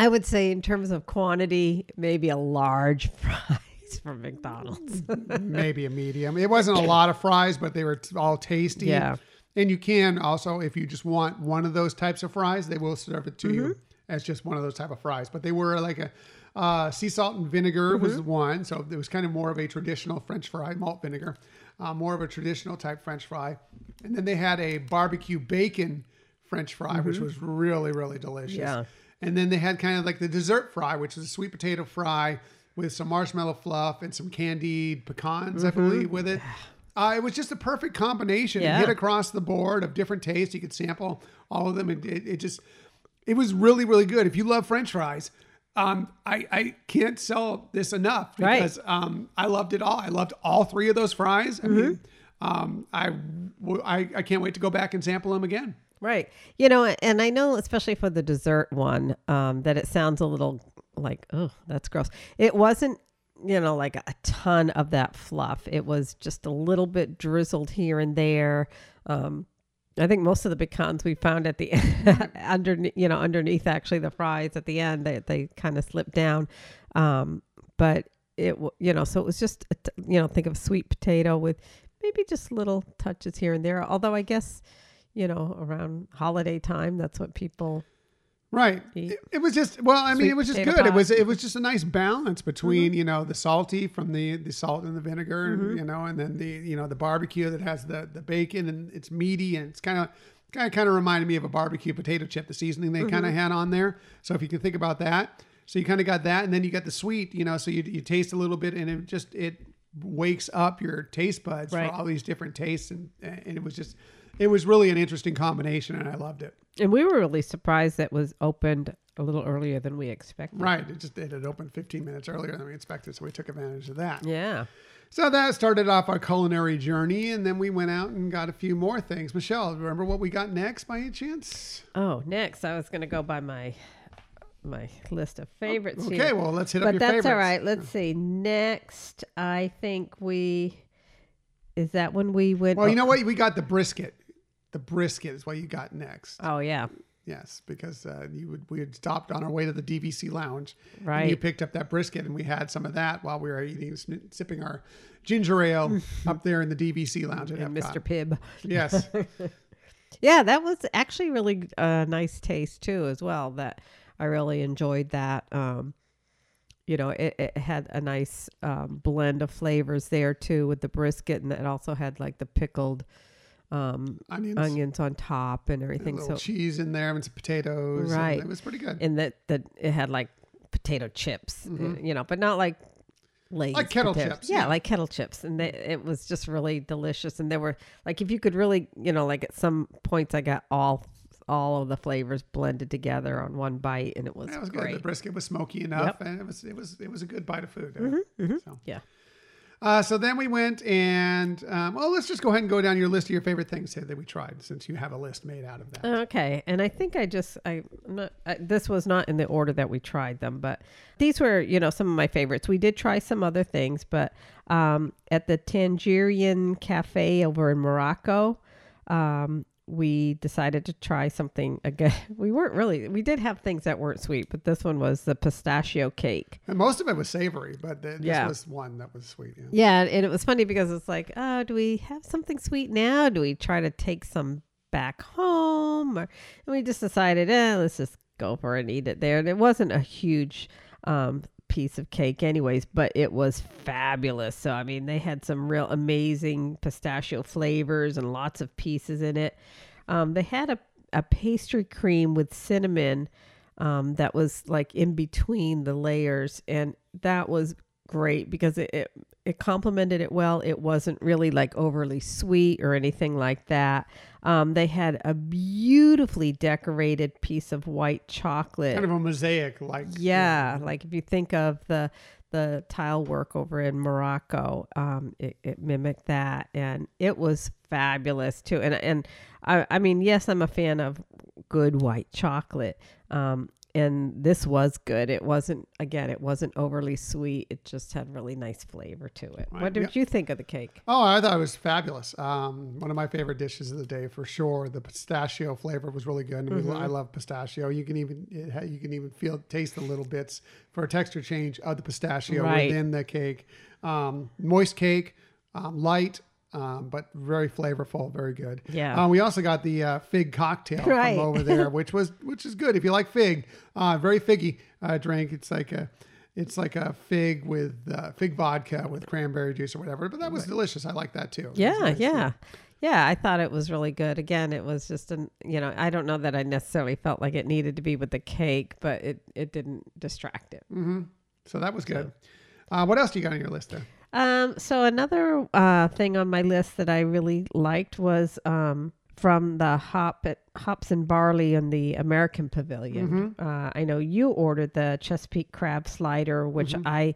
I would say, in terms of quantity, maybe a large fries from McDonald's. Maybe a medium. It wasn't a lot of fries, but they were t- all tasty. Yeah. And you can also, if you just want one of those types of fries, they will serve it to Mm-hmm. you as just one of those type of fries. But they were like a uh, sea salt and vinegar Mm-hmm. was one, so it was kind of more of a traditional French fry, malt vinegar, uh, more of a traditional type French fry. And then they had a barbecue bacon French fry, which was really really delicious. Mm-hmm. Yeah. And then they had kind of like the dessert fry, which is a sweet potato fry with some marshmallow fluff and some candied pecans, I believe, with it. Uh, it was just a perfect combination. It Mm-hmm. Yeah. hit across the board of different tastes. You could sample all of them. It, it, it just, it was really, really good. If you love French fries, um, I, I can't sell this enough Right. because um, I loved it all. I loved all three of those fries. I mean, Mm-hmm. um, I, I, I can't wait to go back and sample them again. right. You know, and I know, especially for the dessert one, um, that it sounds a little like, oh, that's gross. It wasn't, you know, like a ton of that fluff. It was just a little bit drizzled here and there. Um, I think most of the pecans we found at the underneath, you know, underneath actually the fries at the end, they, they kind of slipped down. Um, but it, you know, so it was just, a t- you know, think of sweet potato with maybe just little touches here and there. Although I guess, you know, around holiday time, that's what people, Right. It, it was just well, I mean, it was just good. It pie. Mm-hmm. was it was just a nice balance between you know the salty from the the salt and the vinegar, and, you know, and then the you know the barbecue that has the the bacon and it's meaty and it's kind of kind of kind of reminded me of a barbecue potato chip, the seasoning they Mm-hmm. kind of had on there. So if you can think about that, so you kind of got that, and then you got the sweet, you know, so you you taste a little bit, and it just it wakes up your taste buds Right. for all these different tastes, and and it was just. It was really an interesting combination, and I loved it. And we were really surprised that was opened a little earlier than we expected. Right. It just it had opened 15 minutes earlier than we expected, so we took advantage of that. Yeah. So that started off our culinary journey, and then we went out and got a few more things. Michelle, remember what we got next by any chance? Oh, next I was going to go by my my list of favorites. Okay, here. well let's hit up but your that's favorites. all right. Let's see. Next, I think we is that when we went. Well, you know what? We got the brisket. The brisket is what you got next. Oh yeah, Yes, because uh, you would we had stopped on our way to the DVC lounge. and you picked up that brisket, and we had some of that while we were eating, sipping our ginger ale up there in the DVC lounge and Epcot. Mr. Pibb. Yes. Yeah, that was actually really uh, nice taste too, as well. That I really enjoyed that. Um, you know, it, it had a nice um, blend of flavors there too with the brisket, and it also had like the pickled um, Onions. onions on top and A everything. little So cheese in there and some potatoes. and Right. it was pretty good. and that that it had like potato chips, uh, Mm-hmm. you know, but not like Lay's Like kettle potatoes. chips, Yeah, yeah. like kettle chips, and they, it was just really delicious. And there were like if you could really, you know, like at some points I got all all of the flavors blended together on one bite, and it was, That was good. great. The brisket was smoky enough, and it was it was it was a good bite of food. uh, So. Yeah. Uh, so then we went and um, well, let's just go ahead and go down your list of your favorite things here that we tried, since you have a list made out of that. Okay, and I think I just I not I, this was not in the order that we tried them, but these were you know some of my favorites. We did try some other things, but um, at the Tangierine Cafe over in Morocco, um, we decided to try something again. We weren't really we did have things that weren't sweet, but this one was the pistachio cake. And most of it was savory, but th- this Yeah. was one that was sweet. Yeah. Yeah, and it was funny because it's like, oh, do we have something sweet now? Do we try to take some back home? Or, and we just decided, eh, let's just go for it and eat it there. And it wasn't a huge um, piece of cake, anyways, but it was fabulous. So, I mean, they had some real amazing pistachio flavors and lots of pieces in it. Um, they had a, a pastry cream with cinnamon um, that was like in between the layers, and that was great because it, it it complemented it well. It wasn't really like overly sweet or anything like that. Um, they had a beautifully decorated piece of white chocolate. Kind of a mosaic, like yeah, like if you think of the the tile work over in Morocco, um, it, it mimicked that, and it was fabulous too. And and I, I mean, yes, I'm a fan of good white chocolate, um, and this was good. It wasn't again, it wasn't overly sweet. It just had really nice flavor to it. Right, What did yeah. you think of the cake? Oh, I thought it was fabulous. Um, one of my favorite dishes of the day for sure. The pistachio flavor was really good. Mm-hmm. I love pistachio. You can even it, you can even feel taste the little bits for a texture change of the pistachio Right. within the cake. Um, moist cake, um, light. Um, but very flavorful, very good. Yeah. Uh, we also got the uh, fig cocktail Right. from over there, which was which is good if you like fig. Uh, very figgy uh, drink. It's like a it's like a fig with uh, fig vodka with cranberry juice or whatever. But that was delicious. I like that too. Yeah, nice. yeah. Yeah, I thought it was really good. Again, it was just an, you know, I don't know that I necessarily felt like it needed to be with the cake, but it it didn't distract it. So that was good. Uh, what else do you got on your list there? Um, so another uh, thing on my list that I really liked was um, from the hop at hops and barley in the American Pavilion. Uh, I know you ordered the Chesapeake crab slider, which I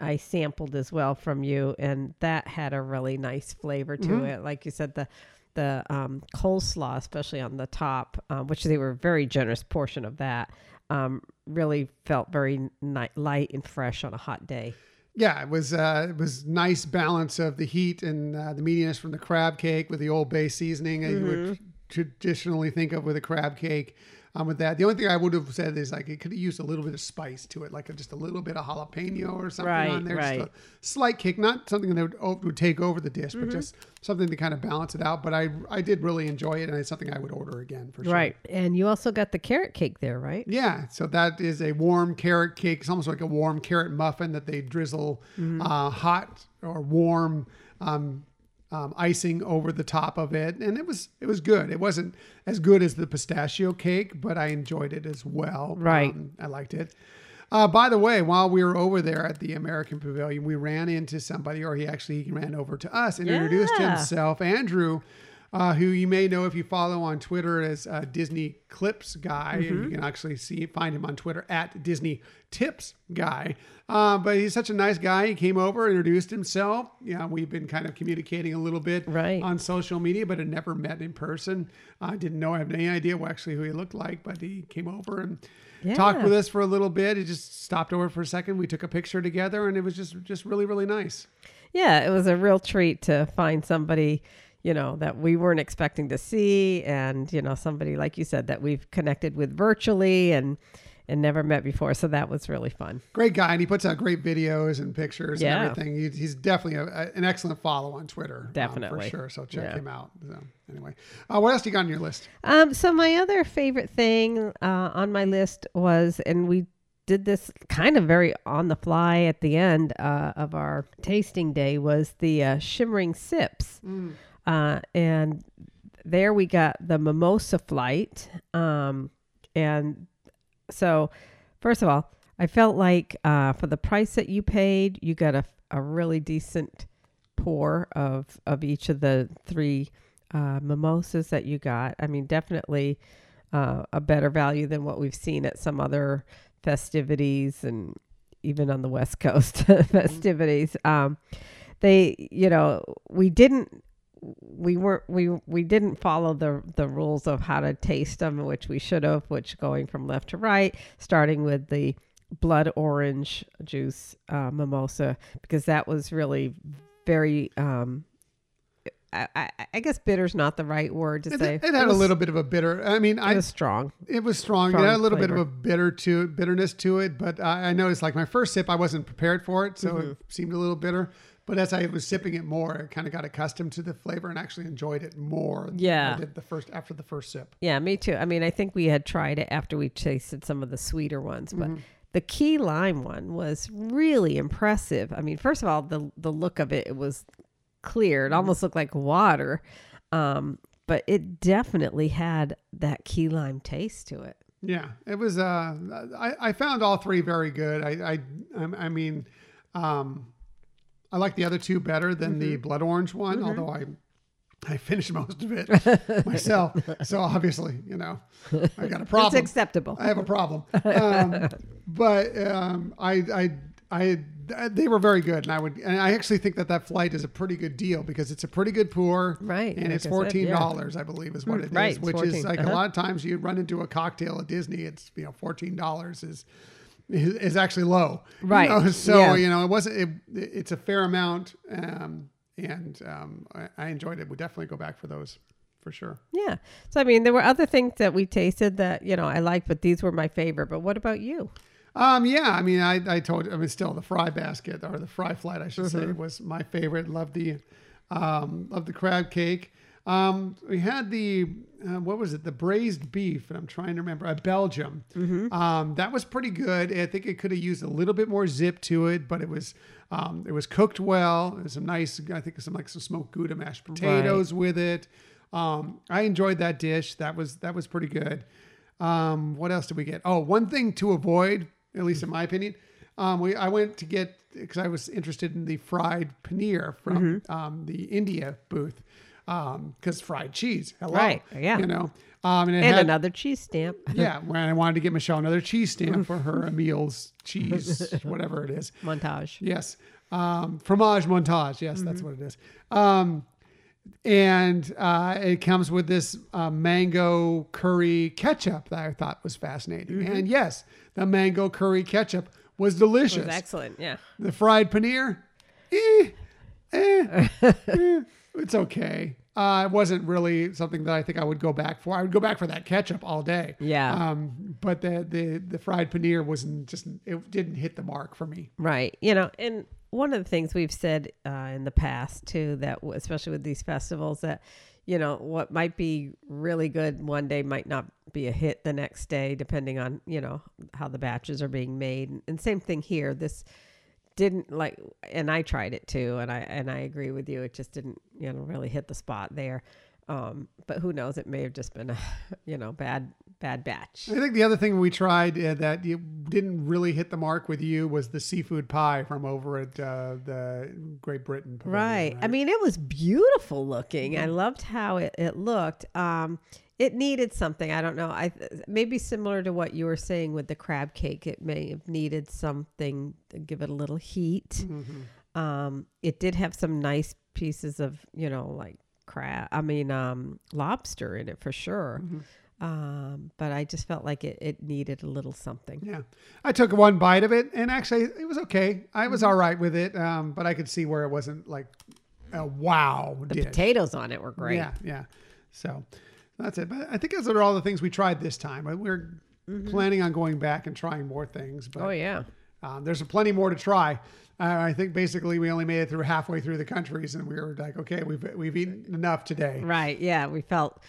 I sampled as well from you, and that had a really nice flavor to it. Like you said, the the um, coleslaw, especially on the top, um, which they were a very generous portion of that, um, really felt very ni- light and fresh on a hot day. Yeah, it was uh, it was nice balance of the heat and uh, the meatiness from the crab cake with the Old Bay seasoning that you would traditionally think of with a crab cake. Um, with that, the only thing I would have said is like it could have used a little bit of spice to it, like just a little bit of jalapeno or something Right, on there, right. just a slight kick, not something that would, would take over the dish, Mm-hmm. but just something to kind of balance it out. But I I did really enjoy it, and it's something I would order again for sure. Right. And you also got the carrot cake there, right? Yeah, so that is a warm carrot cake. It's almost like a warm carrot muffin that they drizzle uh, hot or warm um, um, icing over the top of it, and it was it was good. It wasn't as good as the pistachio cake, but I enjoyed it as well. Right. Um, I liked it. Uh, by the way, while we were over there at the American Pavilion, we ran into somebody, or he actually ran over to us and introduced himself, Andrew, uh, who you may know if you follow on Twitter as uh, Disney Clips Guy. And Mm-hmm. you can actually see find him on Twitter at Disney Tips Guy. Uh, but he's such a nice guy. He came over, introduced himself. Yeah, we've been kind of communicating a little bit Right. on social media, but had never met in person. I didn't know, I have any idea actually who he looked like, but he came over and talked with us for a little bit. He just stopped over for a second. We took a picture together, and it was just just really really nice. Yeah, it was a real treat to find somebody, you know, that we weren't expecting to see and, you know, somebody like you said that we've connected with virtually and and never met before. So that was really fun. Great guy, and he puts out great videos and pictures Yeah. and everything. He, he's definitely a, a- an excellent follow on Twitter, um, Definitely. for sure. So check Yeah. him out. So anyway, uh, what else do you got on your list? Um, so my other favorite thing uh, on my list was, and we did this kind of very on the fly at the end uh, of our tasting day, was the uh, shimmering sips, uh, and there we got the mimosa flight, um, and so first of all. I felt like uh, for the price that you paid, you got a, a really decent pour of of each of the three uh, mimosas that you got. I mean, definitely uh, a better value than what we've seen at some other festivities and even on the West Coast festivities. Um, they, you know, we didn't we weren't we we didn't follow the the rules of how to taste them which we should have which going from left to right starting with the blood orange juice uh, mimosa because that was really very um I, I, I guess bitter's not the right word to It, say. it had was, a little bit of a bitter. I mean, It I was strong. it was strong. strong it had a little bit of a bitter to bitterness to it, but I, I noticed like my first sip, I wasn't prepared for it, so Mm-hmm. it seemed a little bitter. But as I was sipping it more, I kind of got accustomed to the flavor and actually enjoyed it more. than Yeah. I did the first after the first sip. Yeah, me too. I mean, I think we had tried it after we tasted some of the sweeter ones, but Mm-hmm. the key lime one was really impressive. I mean, first of all, the the look of it, it was clear. Mm-hmm. It almost looked like water. Um, but it definitely had that key lime taste to it. Yeah, it was. Uh, I, I found all three very good. I I I, I mean, um, I like the other two better than the Mm-hmm. blood orange one, although I I finished most of it myself. So obviously, you know, I got a problem. It's acceptable. I have a problem. Um, but um, I, I, I, they were very good, and I would, and I actually think that that flight is a pretty good deal because it's a pretty good pour, Right, And like it's I said, fourteen yeah. dollars, I believe, is what Mm, it is, right, it's which 14, is like uh-huh. a lot of times you run into a cocktail at Disney, it's you know fourteen dollars is. Is actually low, You Right, know, So yeah. you know, it wasn't. It, it's a fair amount, um, and um, I, I enjoyed it. Would definitely go back for those, for sure. Yeah. So I mean, there were other things that we tasted that you know I liked, but these were my favorite. But what about you? Um, yeah, I mean, I, I told, I mean, still the fry basket or the fry flight, I should say, Mm-hmm. was my favorite. Love the, um, love the crab cake. Um, we had the, uh, what was it? The braised beef, and I'm trying to remember, uh, Belgium. Mm-hmm. Um, that was pretty good. I think it could have used a little bit more zip to it, but it was, um, it was cooked well. It was some nice, I think some like some smoked Gouda mashed potatoes with it. Um, I enjoyed that dish. That was, that was pretty good. Um, what else did we get? Oh, one thing to avoid, at least in my opinion, um, we I went to get because I was interested in the fried paneer from Mm-hmm. um, the India booth because fried cheese, hello, Right, yeah. you know, um, and it And had, another cheese stamp. yeah, when I wanted to get Michelle another cheese stamp for her Emil's cheese, whatever it is. Montage. Yes. Um, fromage montage. Yes, that's what it is. Um, and uh, it comes with this uh, mango curry ketchup that I thought was fascinating. And yes, the mango curry ketchup was delicious. It was excellent. Yeah. the fried paneer, eh, eh, eh, it's okay. Uh, it wasn't really something that I think I would go back for. I would go back for that ketchup all day. Yeah. Um, but the the the fried paneer wasn't just it didn't hit the mark for me. Right. You know, and one of the things we've said uh, in the past too, that especially with these festivals, that you know what might be really good one day might not be a hit the next day, depending on you know how the batches are being made. And same thing here. This didn't like, and I tried it too, and I and I agree with you. It just didn't you know really hit the spot there. Um, but who knows? It may have just been a you know bad bad batch. I think the other thing we tried uh, that you didn't really hit the mark with you was the seafood pie from over at uh, the Great Britain. Pavilion, Right. I mean, it was beautiful looking. I loved how it, it looked. Um, it needed something. I don't know. I maybe similar to what you were saying with the crab cake. It may have needed something to give it a little heat. Um, it did have some nice pieces of you know like crab. I mean, um, lobster in it for sure. Um, but I just felt like it, it needed a little something. Yeah, I took one bite of it, and actually, it was okay. I was all right with it, um, but I could see where it wasn't like a wow The dish. potatoes on it were great. Yeah, yeah. So that's it. But I think those are all the things we tried this time. We're planning on going back and trying more things, but Oh yeah. um, there's plenty more to try. Uh, I think basically we only made it through halfway through the countries, and we were like, okay, we've we've eaten enough today. Right. Yeah. We felt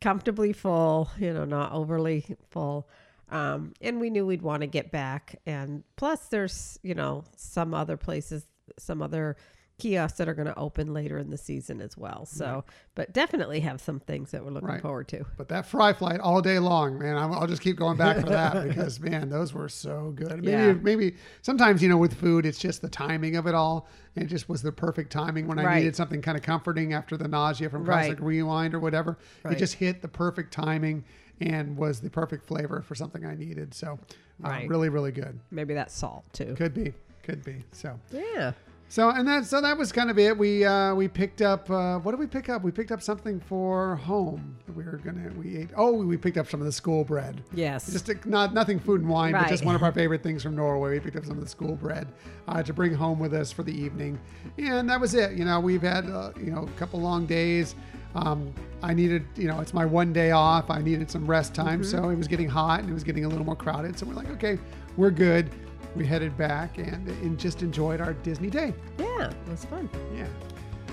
comfortably full, you know, not overly full. Um, and we knew we'd want to get back. And plus, there's, you know, some other places, some other kiosks that are going to open later in the season as well. So, but definitely have some things that we're looking Right. forward to. But that fry flight all day long, man. I'll, I'll just keep going back for that because, man, those were so good. Maybe, Yeah. maybe sometimes, you know, with food, it's just the timing of it all. And it just was the perfect timing when I Right. needed something kind of comforting after the nausea from Right. Cosmic Rewind or whatever. Right. It just hit the perfect timing and was the perfect flavor for something I needed. So, uh, Right. really, really good. Maybe that salt too. Could be, could be. So, Yeah. So and that so that was kind of it. We uh, we picked up uh, what did we pick up? We picked up something for home. We were gonna we ate. Oh, we picked up some of the school bread. Yes. Just a, not nothing food and wine, but just one of our favorite things from Norway. We picked up some of the school bread uh, to bring home with us for the evening, and that was it. You know, we've had uh, you know a couple long days. Um, I needed, you know, it's my one day off. I needed some rest time, Mm-hmm. so it was getting hot and it was getting a little more crowded. So we're like, okay, we're good. We headed back and, and just enjoyed our Disney day. yeah. It was fun. Yeah.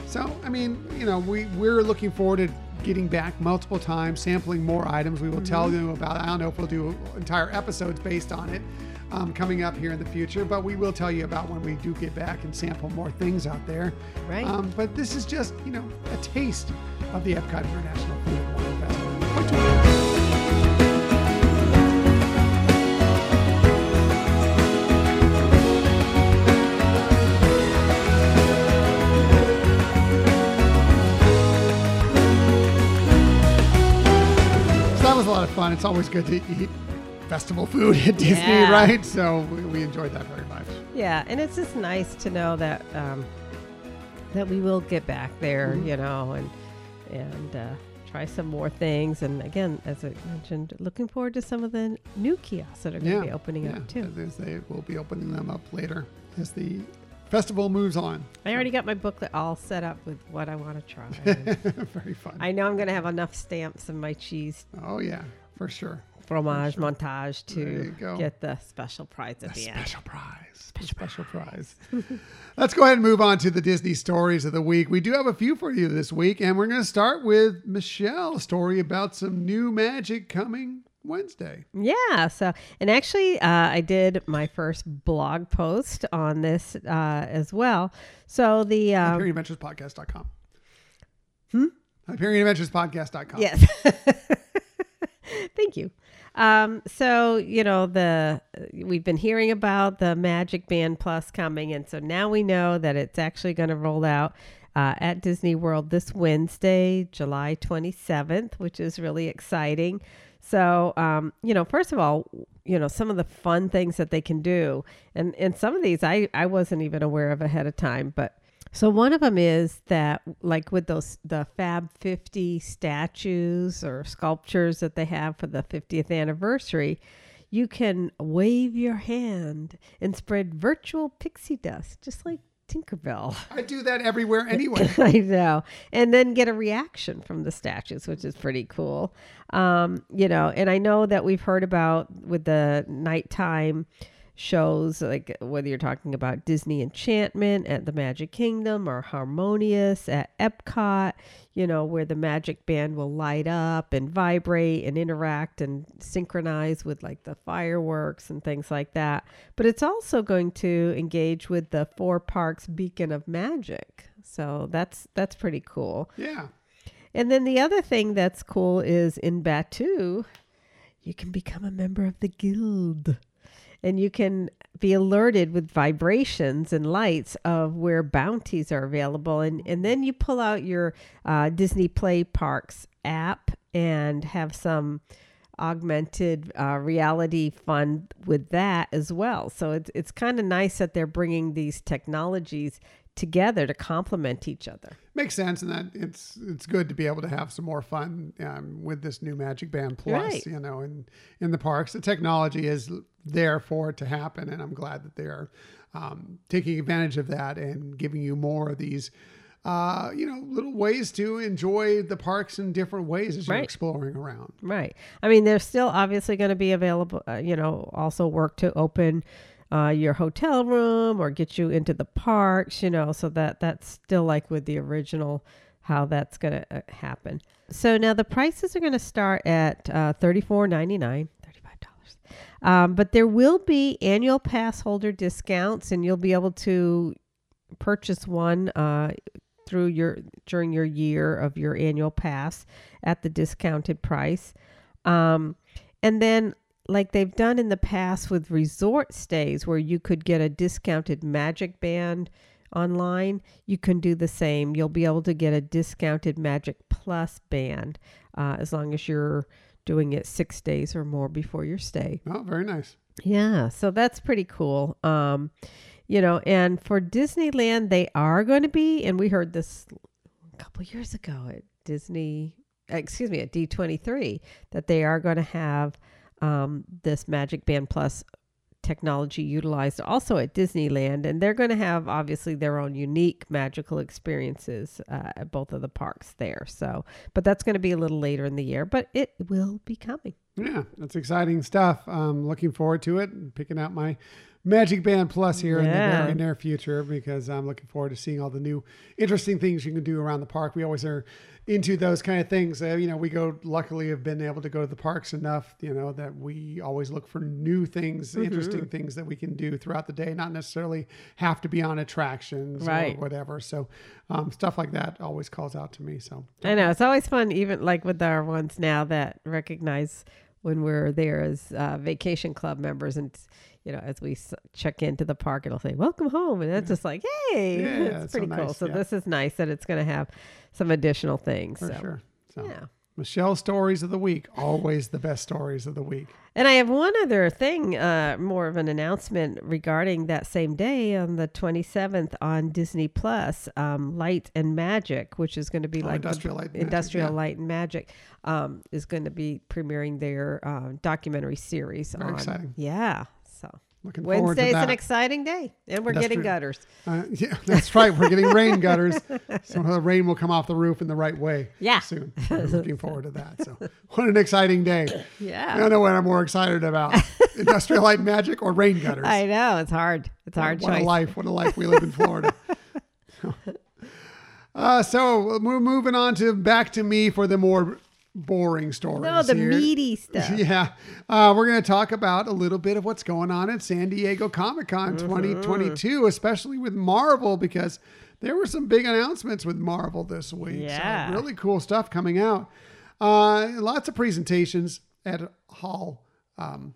So, I mean, you know, we, we're looking forward to getting back multiple times, sampling more items. We will tell Mm-hmm. you about, I don't know if we'll do entire episodes based on it um, coming up here in the future, but we will tell you about when we do get back and sample more things out there. Right. Um, but this is just, you know, a taste of the Epcot International Food Festival. Lot of fun. It's always good to eat festival food at Disney, Yeah. right? So we, we enjoyed that very much. Yeah, and it's just nice to know that um, that we will get back there, Mm-hmm. you know, and and uh, try some more things. And again, as I mentioned, looking forward to some of the new kiosks that are going to be opening yeah. up too. As They will be opening them up later as the festival moves on. I already got my booklet all set up with what I want to try. Very fun. I know I'm going to have enough stamps in my cheese oh yeah, for sure. fromage montage There you to get the special prize at The the end. special prize. Special, special prize. Let's go ahead and move on to the Disney stories of the week. We do have a few for you this week, and we're going to start with Michelle's story about some new magic coming Wednesday. Yeah. So, and actually, uh, I did my first blog post on this uh, as well. So the um, HyperionAdventurespodcast.com. Hmm? HyperionAdventurespodcast.com. yes, thank you. Um, so you know the we've been hearing about the Magic Band Plus coming, and so now we know that it's actually going to roll out. Uh, at Disney World this Wednesday, July 27th, which is really exciting. So, um, you know, first of all, you know, some of the fun things that they can do, and and some of these I I wasn't even aware of ahead of time, but so one of them is that like with those the Fab 50 statues or sculptures that they have for the 50th anniversary, you can wave your hand and spread virtual pixie dust just like Tinkerbell. I do that everywhere anyway. I know. And then get a reaction from the statues, which is pretty cool. Um, you know, and I know that we've heard about with the nighttime shows, like whether you're talking about Disney Enchantment at the Magic Kingdom or Harmonious at Epcot, you know, where the magic band will light up and vibrate and interact and synchronize with like the fireworks and things like that. But it's also going to engage with the Four Parks Beacon of Magic. So that's that's pretty cool. yeah. And then the other thing that's cool is in Batuu, you can become a member of the guild. And you can be alerted with vibrations and lights of where bounties are available. And, and then you pull out your uh, Disney Play Parks app and have some augmented uh, reality fun with that as well. So it's, it's kind of nice that they're bringing these technologies together to complement each other. Makes sense, and that it's it's good to be able to have some more fun um, with this new Magic Band Plus. Right. You know, in in the parks, the technology is there for it to happen, and I'm glad that they're um, taking advantage of that and giving you more of these. Uh, you know, little ways to enjoy the parks in different ways as you're Right. exploring around. Right. I mean, there's still obviously going to be available, uh, you know, also work to open uh, your hotel room or get you into the parks, you know, so that that's still like with the original how that's going to uh, happen. So now the prices are going to start at uh, $34.99. $35. Um, but there will be annual pass holder discounts, and you'll be able to purchase one uh, through your during your year of your annual pass at the discounted price. Um, and then like they've done in the past with resort stays where you could get a discounted magic band online, you can do the same. You'll be able to get a discounted Magic Plus band uh, as long as you're doing it six days or more before your stay. Oh, very nice. Yeah, so that's pretty cool. Um, you know, and for Disneyland, they are going to be, and we heard this a couple years ago at Disney, excuse me, at D23, that they are going to have um, this Magic Band Plus technology utilized also at Disneyland, and they're going to have obviously their own unique magical experiences uh, at both of the parks there. So, but that's going to be a little later in the year, but it will be coming. Yeah, that's exciting stuff. Um, looking forward to it and picking out my Magic Band Plus here in the Yeah. very near future because I'm looking forward to seeing all the new interesting things you can do around the park. We always are into those kind of things. Uh, you know, we go, luckily, have been able to go to the parks enough, you know, that we always look for new things, Mm-hmm. interesting things that we can do throughout the day, not necessarily have to be on attractions Right. or whatever. So, um, stuff like that always calls out to me. So, I know it's always fun, even like with our ones now that recognize when we're there as uh, vacation club members, and you know, as we s- check into the park, it'll say "Welcome home," and that's just like, hey, Yeah, it's it's so pretty cool. nice, So yeah. this is nice that it's going to have some additional things. for so. sure. So, Yeah. Michelle stories of the week, always the best stories of the week. And I have one other thing, uh, more of an announcement regarding that same day on the 27th on Disney Plus, um, Light and Magic, which is going to be Oh, like the- Industrial Light and Magic, Industrial yeah. Light and Magic, um, is going to be premiering their uh, documentary series. Very on, exciting. Yeah. So Looking to Wednesday's an exciting day, and we're getting gutters. Uh, yeah, that's right. We're getting rain gutters. So the rain will come off the roof in the right way Yeah. soon. I'm looking forward to that. So what an exciting day. Yeah, I don't know what I'm more excited about. Industrial light magic or rain gutters. I know it's hard. It's hard what choice. a life. What a life we live in Florida. uh, so we're moving on to back to me for the more boring stories. No, the here. meaty stuff. Yeah. Uh, we're going to talk about a little bit of what's going on at San Diego Comic Con Mm-hmm. 2022, especially with Marvel, because there were some big announcements with Marvel this week. Yeah. So really cool stuff coming out. Uh, lots of presentations at Hall. Um,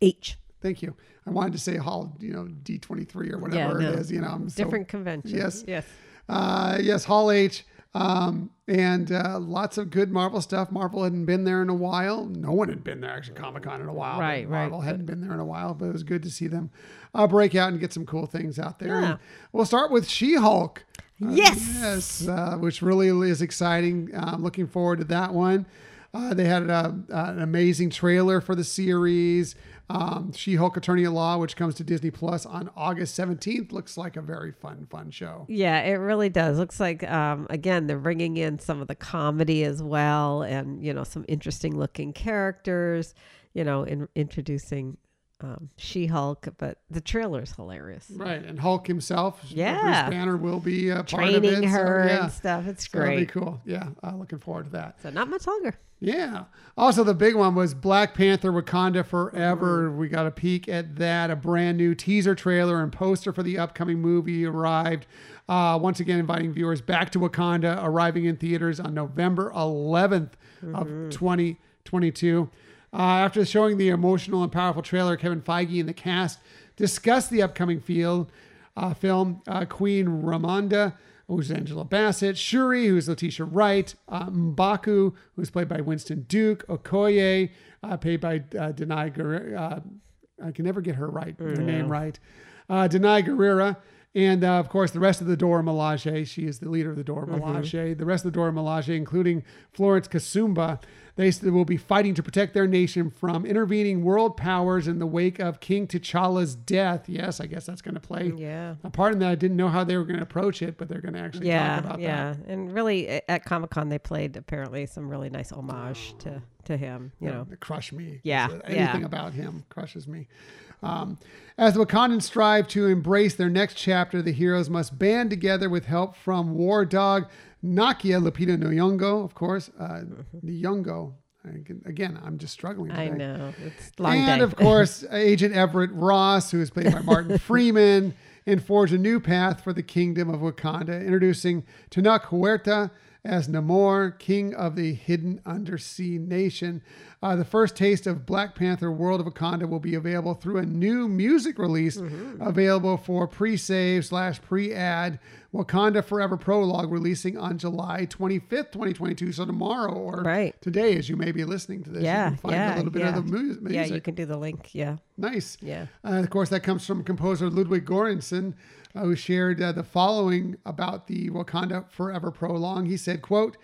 H. thank you. I wanted to say Hall, you know, D23 or whatever no. it is. You know, I'm so Different convention. Yes. Yes. uh, yes, Hall H. Um, and uh, lots of good Marvel stuff. Marvel hadn't been there in a while. No one had been there actually Comic Con in a while. Right, right. Marvel hadn't been there in a while, but it was good to see them uh, break out and get some cool things out there. Yeah. We'll start with She Hulk. Yes. Yes, uh, which really is exciting. Uh, I'm looking forward to that one. Uh, they had a, an amazing trailer for the series. Um, she Hulk Attorney at Law, which comes to Disney Plus on August 17th, looks like a very fun, fun show. Yeah, it really does. Looks like um, again they're bringing in some of the comedy as well, and you know some interesting looking characters. You know, in introducing um, She Hulk, but the trailer is hilarious. Right, and Hulk himself, Yeah. Bruce Banner will be a part of Training it. her so, yeah. and stuff. It's So that'll be great. cool. Yeah, uh, looking forward to that. So not much longer. Yeah. Also, the big one was Black Panther Wakanda Forever. We got a peek at that. A brand new teaser trailer and poster for the upcoming movie arrived. Uh, once again, inviting viewers back to Wakanda, arriving in theaters on November 11th of 2022. Uh, after showing the emotional and powerful trailer, Kevin Feige and the cast discussed the upcoming field uh, film. Uh, Queen Ramonda, who's Angela Bassett, Shuri, who's Letitia Wright, uh, Mbaku, who's played by Winston Duke, Okoye, uh, played by uh, Danai Gurira. Uh, I can never get her right, her name right. Uh, Danai Gurira. And uh, of course, the rest of the Dora Milaje. She is the leader of the Dora Milaje. The rest of the Dora Milaje, including Florence Kasumba, they will be fighting to protect their nation from intervening world powers in the wake of King T'Challa's death. Yes, I guess that's going to play Yeah. a part in that. I didn't know how they were going to approach it, but they're going to actually talk about yeah, that. Yeah, and really at Comic Con they played apparently some really nice homage to to him. You know, crush me. Yeah, Anything yeah. about him crushes me. Um, as the Wakandans strive to embrace their next chapter, the heroes must band together with help from War Dog Nakia Lupita Nyong'o, of course. Uh, Mm-hmm. Nyong'o. Again, I'm just struggling. I know. It's long and day. of course, Agent Everett Ross, who is played by Martin Freeman, and forge a new path for the kingdom of Wakanda, introducing Tenoch Huerta as Namor, king of the hidden undersea nation. Uh, the first taste of Black Panther World of Wakanda will be available through a new music release available for pre-save slash pre-ad Wakanda Forever Prologue releasing on July 25th, 2022. So tomorrow or Right. today, as you may be listening to this, yeah, you can find yeah, a little bit yeah. of the mu- music. Yeah, you can do the link. Yeah, Nice. yeah. Uh, of course, that comes from composer Ludwig Göransson, uh, who shared uh, the following about the Wakanda Forever prologue. He said, quote,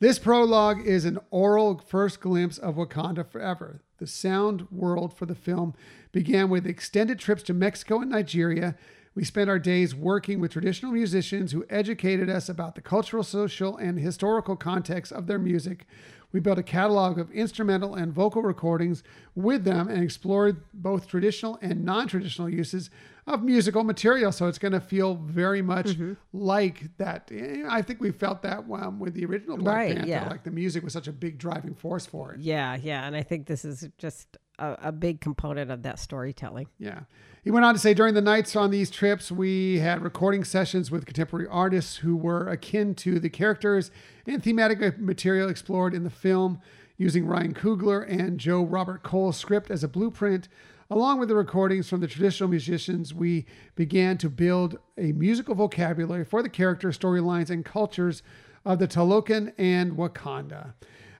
this prologue is an aural first glimpse of Wakanda Forever. The sound world for the film began with extended trips to Mexico and Nigeria. We spent our days working with traditional musicians who educated us about the cultural, social, and historical context of their music. We built a catalog of instrumental and vocal recordings with them and explored both traditional and non traditional uses of musical material. So it's going to feel very much Mm-hmm. like that. Eh, I think we felt that um, with the original Black Right, Panther. yeah. Like the music was such a big driving force for it. Yeah, yeah. And I think this is just a, a big component of that storytelling. Yeah. He went on to say during the nights on these trips, we had recording sessions with contemporary artists who were akin to the characters and thematic material explored in the film, using Ryan Coogler and Joe Robert Cole's script as a blueprint. Along with the recordings from the traditional musicians, we began to build a musical vocabulary for the characters, storylines, and cultures of the Talokan and Wakanda.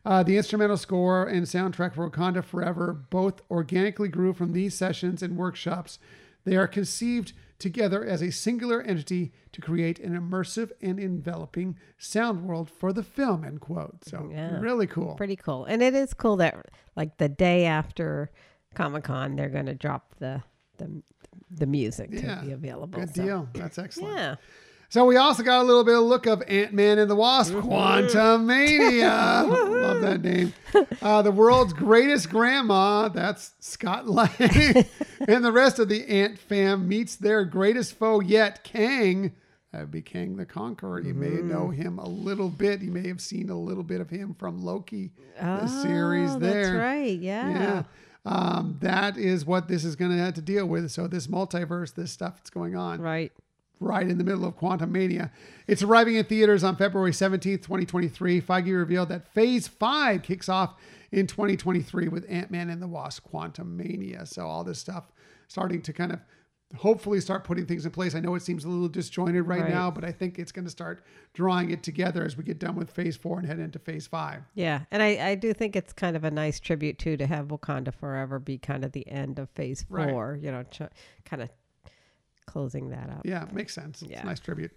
Uh, the instrumental score and soundtrack for Wakanda Forever both organically grew from these sessions and workshops. They are conceived together as a singular entity to create an immersive and enveloping sound world for the film. End quote. So Yeah. really cool. Pretty cool. And it is cool that like the day after Comic Con, they're going to drop the the the music to Yeah. be available. Good So, deal. That's excellent. Yeah. So we also got a little bit of look of Ant Man and the Wasp, Quantumania. Love that name. Uh, the world's greatest grandma, that's Scott Lang, and the rest of the Ant fam meets their greatest foe yet, Kang. That would be Kang the Conqueror. You may know him a little bit. You may have seen a little bit of him from Loki, the series Oh, there. That's right. Yeah. Yeah. Um, that is what this is going to have to deal with. So this multiverse, this stuff that's going on Right. Right in the middle of Quantumania. It's arriving in theaters on February 17th, 2023. Feige revealed that Phase 5 kicks off in 2023 with Ant-Man and the Wasp Quantumania. So all this stuff starting to kind of hopefully start putting things in place. I know it seems a little disjointed right, Right. now, but I think it's going to start drawing it together as we get done with Phase 4 and head into Phase 5. Yeah. And I, I do think it's kind of a nice tribute too to have Wakanda Forever be kind of the end of Phase Right. Four. You know, ch- kind of closing that up. Yeah, makes sense. It's Yeah. a nice tribute.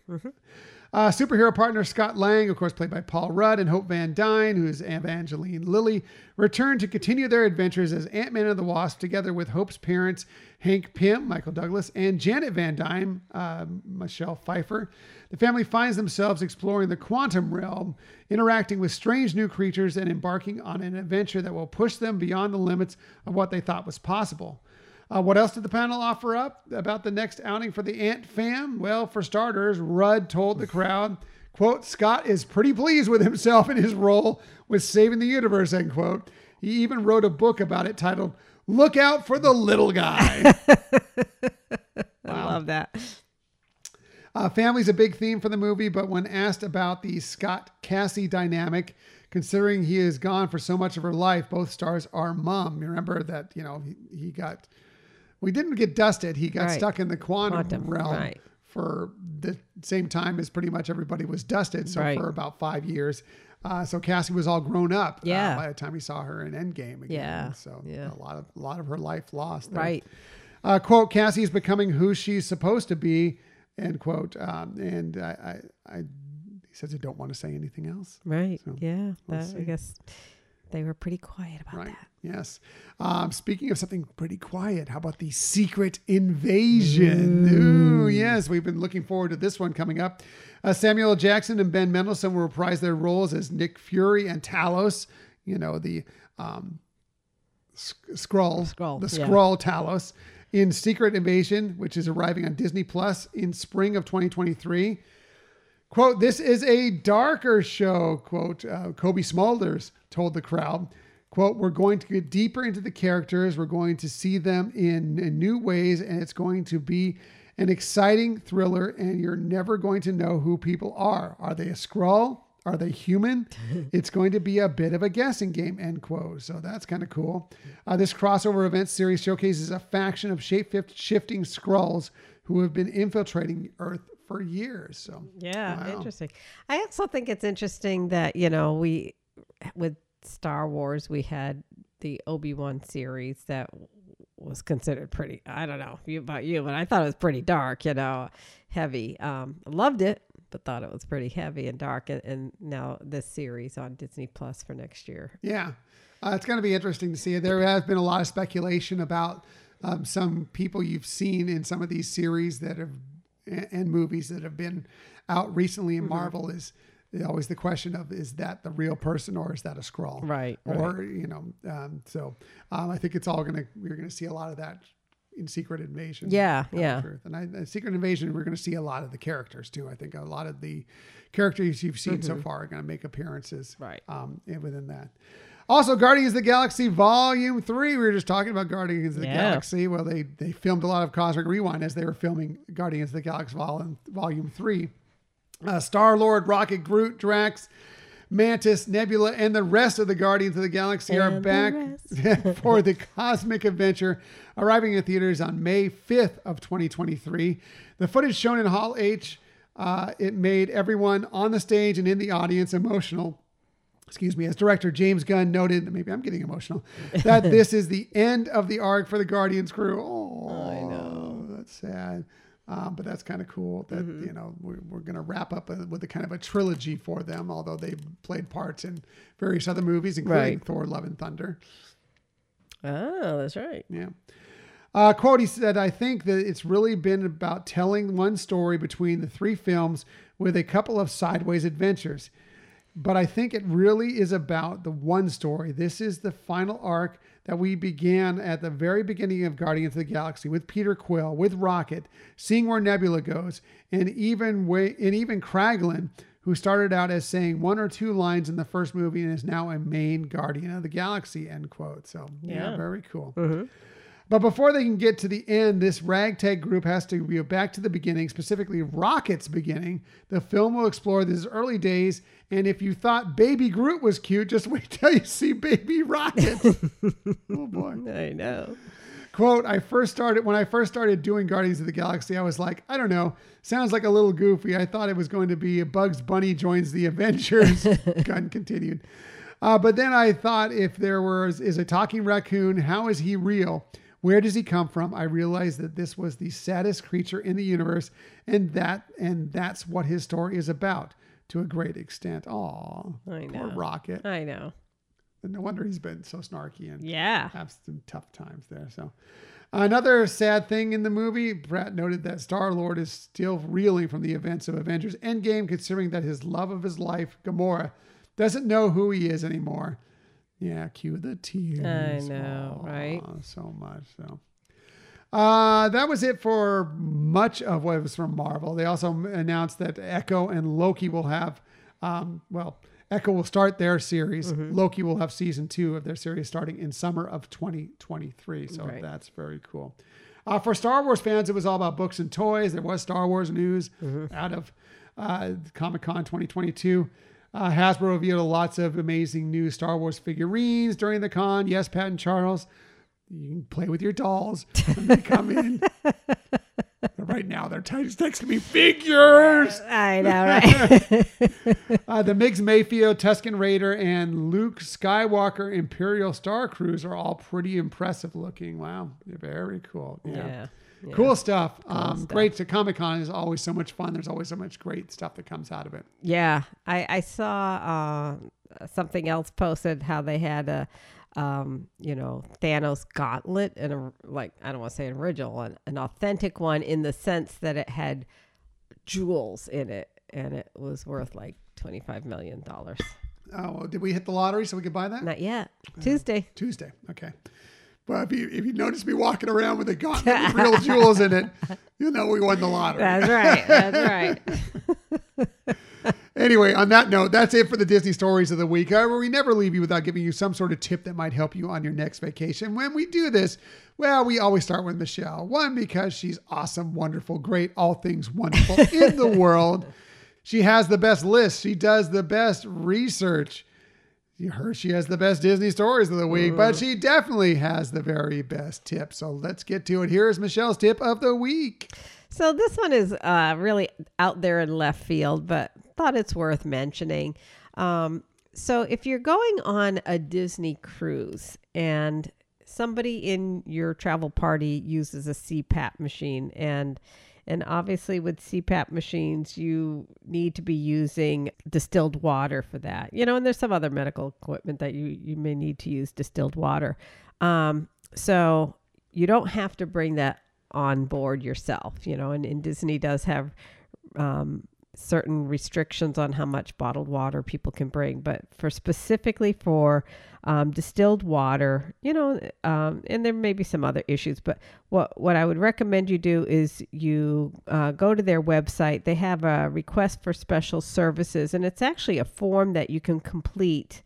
Uh, superhero partner Scott Lang, of course, played by Paul Rudd, and Hope Van Dyne, who's Evangeline Lilly, return to continue their adventures as Ant Man and the Wasp, together with Hope's parents, Hank Pym, Michael Douglas, and Janet Van Dyne, uh, Michelle Pfeiffer. The family finds themselves exploring the quantum realm, interacting with strange new creatures, and embarking on an adventure that will push them beyond the limits of what they thought was possible. Uh, what else did the panel offer up about the next outing for the Ant fam? Well, for starters, Rudd told the crowd, quote, Scott is pretty pleased with himself and his role with saving the universe, end quote. He even wrote a book about it titled Look Out for the Little Guy. I love that. Uh, family's a big theme for the movie, but when asked about the Scott Cassie dynamic, considering he is gone for so much of her life, both stars are mum. Remember that, you know, he, he got, we didn't get dusted. He got Right. stuck in the quantum, Quantum, realm right. for the same time as pretty much everybody was dusted. So Right. for about five years. Uh, so Cassie was all grown up uh, Yeah. by the time he saw her in Endgame again. Yeah, So yeah. a lot of a lot of her life lost. there. Right. Uh, quote, Cassie is becoming who she's supposed to be, end quote. Um, and I, I, I, he says, I don't want to say anything else. Right. So, yeah. That, I guess they were pretty quiet about Right. that. Yes. Um, speaking of something pretty quiet, how about the secret invasion? Ooh, yes. We've been looking forward to this one coming up. Uh, Samuel L. Jackson and Ben Mendelsohn will reprise their roles as Nick Fury and Talos, you know, the um, Sk- Skrull, Skrull, the yeah. Skrull Talos in Secret Invasion, which is arriving on Disney Plus in spring of 2023. Quote, this is a darker show, quote, uh, Cobie Smulders told the crowd. quote, we're going to get deeper into the characters. We're going to see them in, in new ways, and it's going to be an exciting thriller, and you're never going to know who people are. Are they a Skrull? Are they human? it's going to be a bit of a guessing game, end quote. So that's kind of cool. Uh, this crossover event series showcases a faction of shape shifting Skrulls who have been infiltrating Earth for years. So yeah, wow. interesting. I also think it's interesting that you know we with Star Wars we had the Obi Wan series that was considered pretty. I don't know about you, but I thought it was pretty dark. You know, heavy. Um, loved it, but thought it was pretty heavy and dark. And, and now this series on Disney Plus for next year. Yeah, uh, it's going to be interesting to see. There has been a lot of speculation about um, some people you've seen in some of these series that have and movies that have been out recently in mm-hmm. Marvel is always the question of is that the real person or is that a Skrull right or right. you know um, so um, i think it's all gonna we're gonna see a lot of that in secret invasion yeah yeah and I, secret invasion we're gonna see a lot of the characters too i think a lot of the characters you've seen mm-hmm. so far are gonna make appearances right um, within that also, Guardians of the Galaxy Volume 3. We were just talking about Guardians of the yeah. Galaxy. Well, they, they filmed a lot of Cosmic Rewind as they were filming Guardians of the Galaxy Volume, Volume 3. Uh, Star Lord, Rocket, Groot, Drax, Mantis, Nebula, and the rest of the Guardians of the Galaxy and are back for the cosmic adventure, arriving in theaters on May 5th of 2023. The footage shown in Hall H, uh, it made everyone on the stage and in the audience emotional excuse me, as director James Gunn noted, maybe I'm getting emotional, that this is the end of the arc for the Guardians crew. Oh, I know. That's sad. Um, but that's kind of cool that, mm-hmm. you know, we're, we're going to wrap up a, with a kind of a trilogy for them, although they played parts in various other movies, including right. Thor, Love, and Thunder. Oh, that's right. Yeah. Uh, quote, he said, I think that it's really been about telling one story between the three films with a couple of sideways adventures but I think it really is about the one story. This is the final arc that we began at the very beginning of Guardians of the Galaxy with Peter Quill, with Rocket, seeing where Nebula goes, and even way, and even Kraglin, who started out as saying one or two lines in the first movie and is now a main Guardian of the Galaxy. End quote. So yeah, yeah very cool. Mm-hmm. But before they can get to the end, this ragtag group has to go back to the beginning, specifically Rocket's beginning. The film will explore these early days, and if you thought Baby Groot was cute, just wait till you see Baby Rocket. oh boy, I know. Quote, I first started when I first started doing Guardians of the Galaxy, I was like, I don't know, sounds like a little goofy. I thought it was going to be a Bugs Bunny joins the Avengers. Gunn continued. Uh, but then I thought if there was is a talking raccoon, how is he real? Where does he come from? I realized that this was the saddest creature in the universe, and that and that's what his story is about to a great extent. Aw, I know. Poor Rocket. I know. No wonder he's been so snarky and yeah, have some tough times there. So, another sad thing in the movie, Pratt noted that Star Lord is still reeling from the events of Avengers Endgame, considering that his love of his life, Gamora, doesn't know who he is anymore. Yeah, cue the tears. I know, Aww, right? So much. So. Uh, that was it for much of what was from Marvel. They also announced that Echo and Loki will have, um, well, Echo will start their series. Mm-hmm. Loki will have season two of their series starting in summer of 2023. So right. that's very cool. Uh, for Star Wars fans, it was all about books and toys. There was Star Wars news mm-hmm. out of uh, Comic Con 2022. Uh, Hasbro revealed lots of amazing new Star Wars figurines during the con. Yes, Pat and Charles, you can play with your dolls when they come in. right now, they're texting me figures. I know, right? uh, the Migs Mayfield, Tusken Raider, and Luke Skywalker Imperial Star Cruise are all pretty impressive looking. Wow, very cool. yeah. yeah. Yeah. Cool stuff. Cool um, stuff. Great. To Comic Con is always so much fun. There's always so much great stuff that comes out of it. Yeah, I, I saw uh, something else posted how they had a, um, you know, Thanos gauntlet and a like I don't want to say an original, an, an authentic one in the sense that it had jewels in it, and it was worth like twenty five million dollars. Oh, did we hit the lottery so we could buy that? Not yet. Tuesday. Tuesday. Okay. But if you if you notice me walking around with a gauntlet with real jewels in it, you know we won the lottery. That's right. That's right. Anyway, on that note, that's it for the Disney stories of the week. However, we never leave you without giving you some sort of tip that might help you on your next vacation. When we do this, well, we always start with Michelle. One, because she's awesome, wonderful, great, all things wonderful in the world. She has the best list. She does the best research. You heard she has the best Disney stories of the week, but she definitely has the very best tip. So let's get to it. Here's Michelle's tip of the week. So this one is uh, really out there in left field, but thought it's worth mentioning. Um, so if you're going on a Disney cruise and somebody in your travel party uses a CPAP machine and and obviously with CPAP machines you need to be using distilled water for that. You know, and there's some other medical equipment that you you may need to use distilled water. Um, so you don't have to bring that on board yourself, you know, and, and Disney does have um, certain restrictions on how much bottled water people can bring, but for specifically for um, distilled water, you know, um, and there may be some other issues, but what what I would recommend you do is you uh, go to their website. They have a request for special services, and it's actually a form that you can complete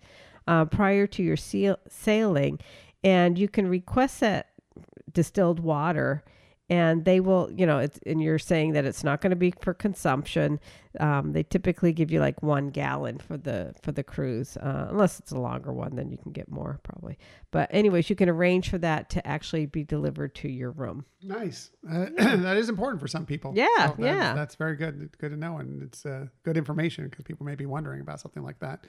uh, prior to your seal- sailing, and you can request that distilled water and they will you know it's and you're saying that it's not going to be for consumption um, they typically give you like one gallon for the for the cruise uh, unless it's a longer one then you can get more probably but anyways you can arrange for that to actually be delivered to your room Nice. Uh, that is important for some people. Yeah, that- yeah. That's very good. Good to know, and it's uh, good information because people may be wondering about something like that.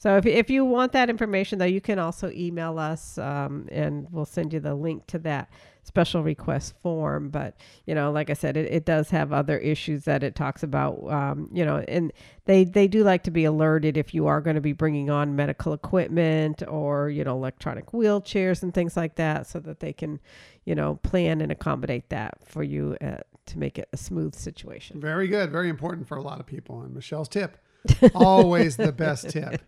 So if, if you want that information, though, you can also email us um, and we'll send you the link to that special request form. But, you know, like I said, it, it does have other issues that it talks about, um, you know, and they, they do like to be alerted if you are going to be bringing on medical equipment or, you know, electronic wheelchairs and things like that so that they can, you know, plan and accommodate that for you uh, to make it a smooth situation. Very good. Very important for a lot of people. And Michelle's tip, always the best tip.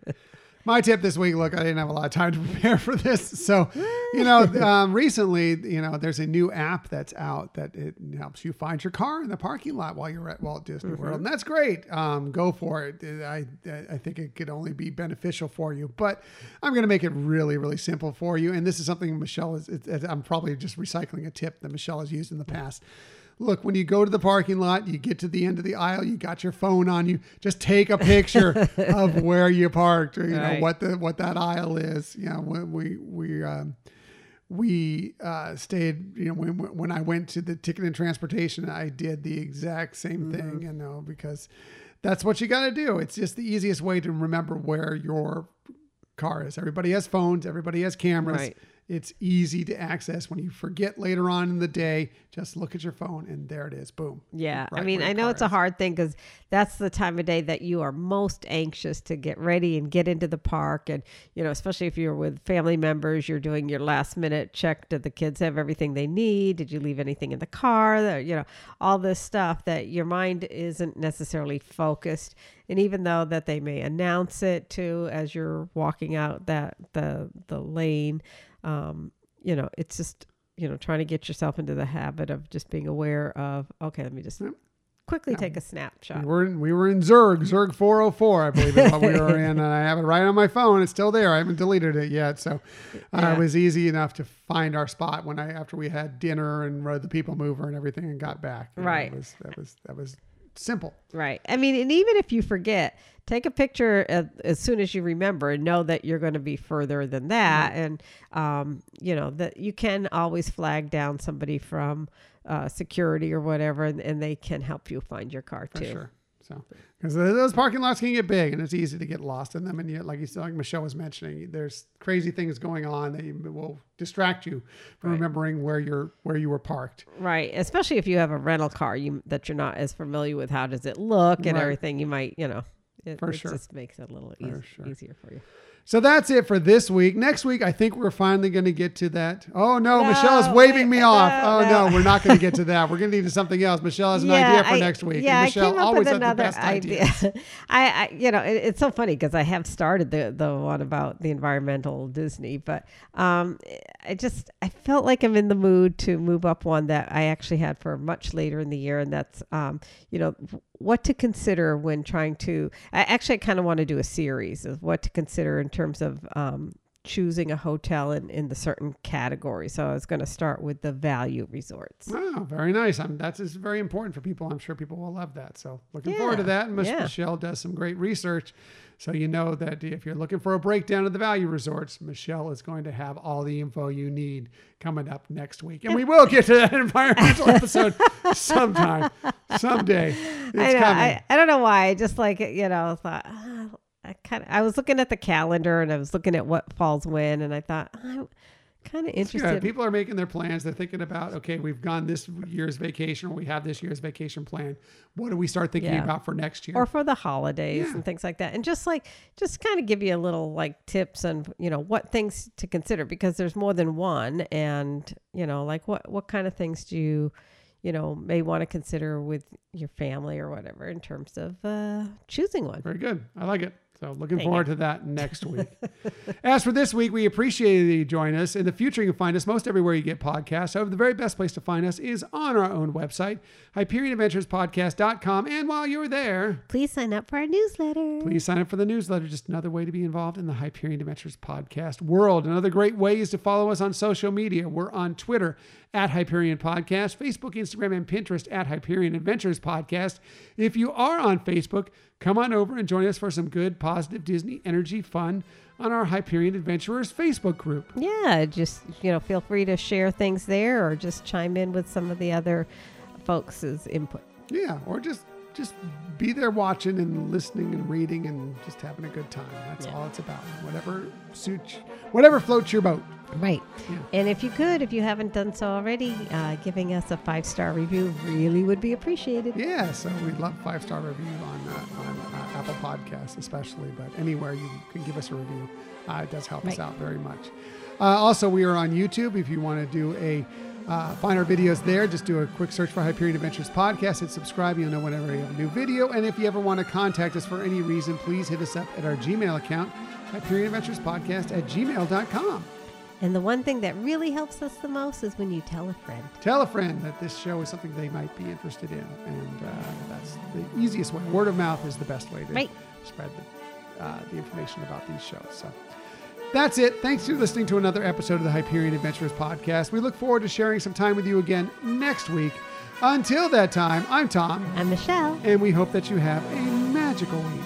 My tip this week, look, I didn't have a lot of time to prepare for this. So, you know, um, recently, you know, there's a new app that's out that it helps you find your car in the parking lot while you're at Walt Disney World. And that's great. Um, go for it. I, I think it could only be beneficial for you. But I'm going to make it really, really simple for you. And this is something Michelle is, it, I'm probably just recycling a tip that Michelle has used in the past. Look, when you go to the parking lot, you get to the end of the aisle, you got your phone on you. Just take a picture of where you parked, or you know what the what that aisle is. You know, when we we um, we uh, stayed. You know, when when I went to the ticket and transportation, I did the exact same thing. You know, because that's what you got to do. It's just the easiest way to remember where your car is. Everybody has phones. Everybody has cameras. Right. It's easy to access. When you forget later on in the day, just look at your phone and there it is. Boom. Yeah. I mean, I know it's a hard thing because that's the time of day that you are most anxious to get ready and get into the park. And, you know, especially if you're with family members, you're doing your last minute check. Did the kids have everything they need? Did you leave anything in the car? You know, all this stuff that your mind isn't necessarily focused. And even though that they may announce it too as you're walking out that the the lane, um, you know, it's just you know trying to get yourself into the habit of just being aware of okay, let me just quickly Yeah. take a snapshot. We were in, we were in Zurg, Zurg 404, I believe is what we were in. And I have it right on my phone. It's still there. I haven't deleted it yet. So uh, Yeah. it was easy enough to find our spot when I, after we had dinner and rode the people mover and everything and got back. You know, Right. It was, that was, that was simple. Right. I mean, and even if you forget, take a picture as, as soon as you remember and know that you're going to be further than that. And, um, you know, that you can always flag down somebody from uh, security or whatever, and, and they can help you find your car For too. sure. So, because those parking lots can get big and it's easy to get lost in them. And yet, like you said, like Michelle was mentioning, there's crazy things going on that you- will distract you from Right. remembering where you're where you were parked. Right. Especially if you have a rental car you that you're not as familiar with. How does it look and Right. everything? You might, you know, it, For it sure. just makes it a little For sure. easier for you. So that's it for this week. Next week, I think we're finally going to get to that. Oh no, No, Michelle is waving wait, me off. no, oh no. no, we're not going to get to that. We're going to need to something else. Michelle has an idea for I- next week. Yeah, and Michelle I came up always with has another the best idea. I, I, you know, it, it's so funny because I have started the the one about the environmental Disney, but um, I just I felt like I'm in the mood to move up one that I actually had for much later in the year, and that's um, you know, what to consider when trying to. I actually kind of want to do a series of what to consider in terms of um, choosing a hotel in, in the certain category. So I was going to start with the value resorts. Wow, very nice. I'm, that's is very important for people. I'm sure people will love that. So looking forward to that. And Mich- yeah. Michelle does some great research. So you know that if you're looking for a breakdown of the value resorts, Michelle is going to have all the info you need coming up next week. And we will get to that environmental episode sometime, someday. It's I know. coming. I, I don't know why. I just like you know thought. "Ah, I kind of. I was looking at the calendar and I was looking at what falls when, and I thought I'm kind of interested. People are making their plans. They're thinking about, okay, we've gone this year's vacation or we have this year's vacation plan. What do we start thinking Yeah. about for next year? or for the holidays Yeah. and things like that and just like just kind of give you a little like tips and you know what things to consider because there's more than one and you know like what what kind of things do you you know may want to consider with your family or whatever in terms of uh choosing one Very good. I like it. So looking forward to that next week. As for this week, we appreciate you join us. In the future, you can find us most everywhere you get podcasts. However, the very best place to find us is on our own website, HyperionAdventuresPodcast.com. And while you're there, please sign up for our newsletter Please sign up for the newsletter. Just another way to be involved in the Hyperion Adventures podcast world. Another great way is to follow us on social media. We're on Twitter at Hyperion Podcast, Facebook, Instagram, and Pinterest at Hyperion Adventures Podcast. If you are on Facebook, come on over and join us for some good, positive Disney energy fun on our Hyperion Adventurers Facebook group. yeah just you know feel free to share things there or just chime in with some of the other folks' input Yeah, or just just be there watching and listening and reading and just having a good time. That's Yeah. all it's about. Whatever suits, whatever floats your boat. Right. And if you could, if you haven't done so already, uh, giving us a five star review really would be appreciated. Yeah, so we'd love five star review on uh, on uh, Apple Podcasts, especially, but anywhere you can give us a review, uh, it does help us out very much. Uh, also, we are on YouTube. If you want to do a uh, find our videos there, just do a quick search for Hyperion Adventures Podcast. Hit subscribe. You'll know whenever we have a new video. And if you ever want to contact us for any reason, please hit us up at our Gmail account, Hyperion Adventures Podcast at gmail.com. And the one thing that really helps us the most is when you tell a friend. Tell a friend that this show is something they might be interested in, and uh, that's the easiest way. Word of mouth is the best way to Right. spread the, uh, the information about these shows. So that's it. Thanks for listening to another episode of the Hyperion Adventurers podcast. We look forward to sharing some time with you again next week. Until that time, I'm Tom, I'm Michelle. and we hope that you have a magical week.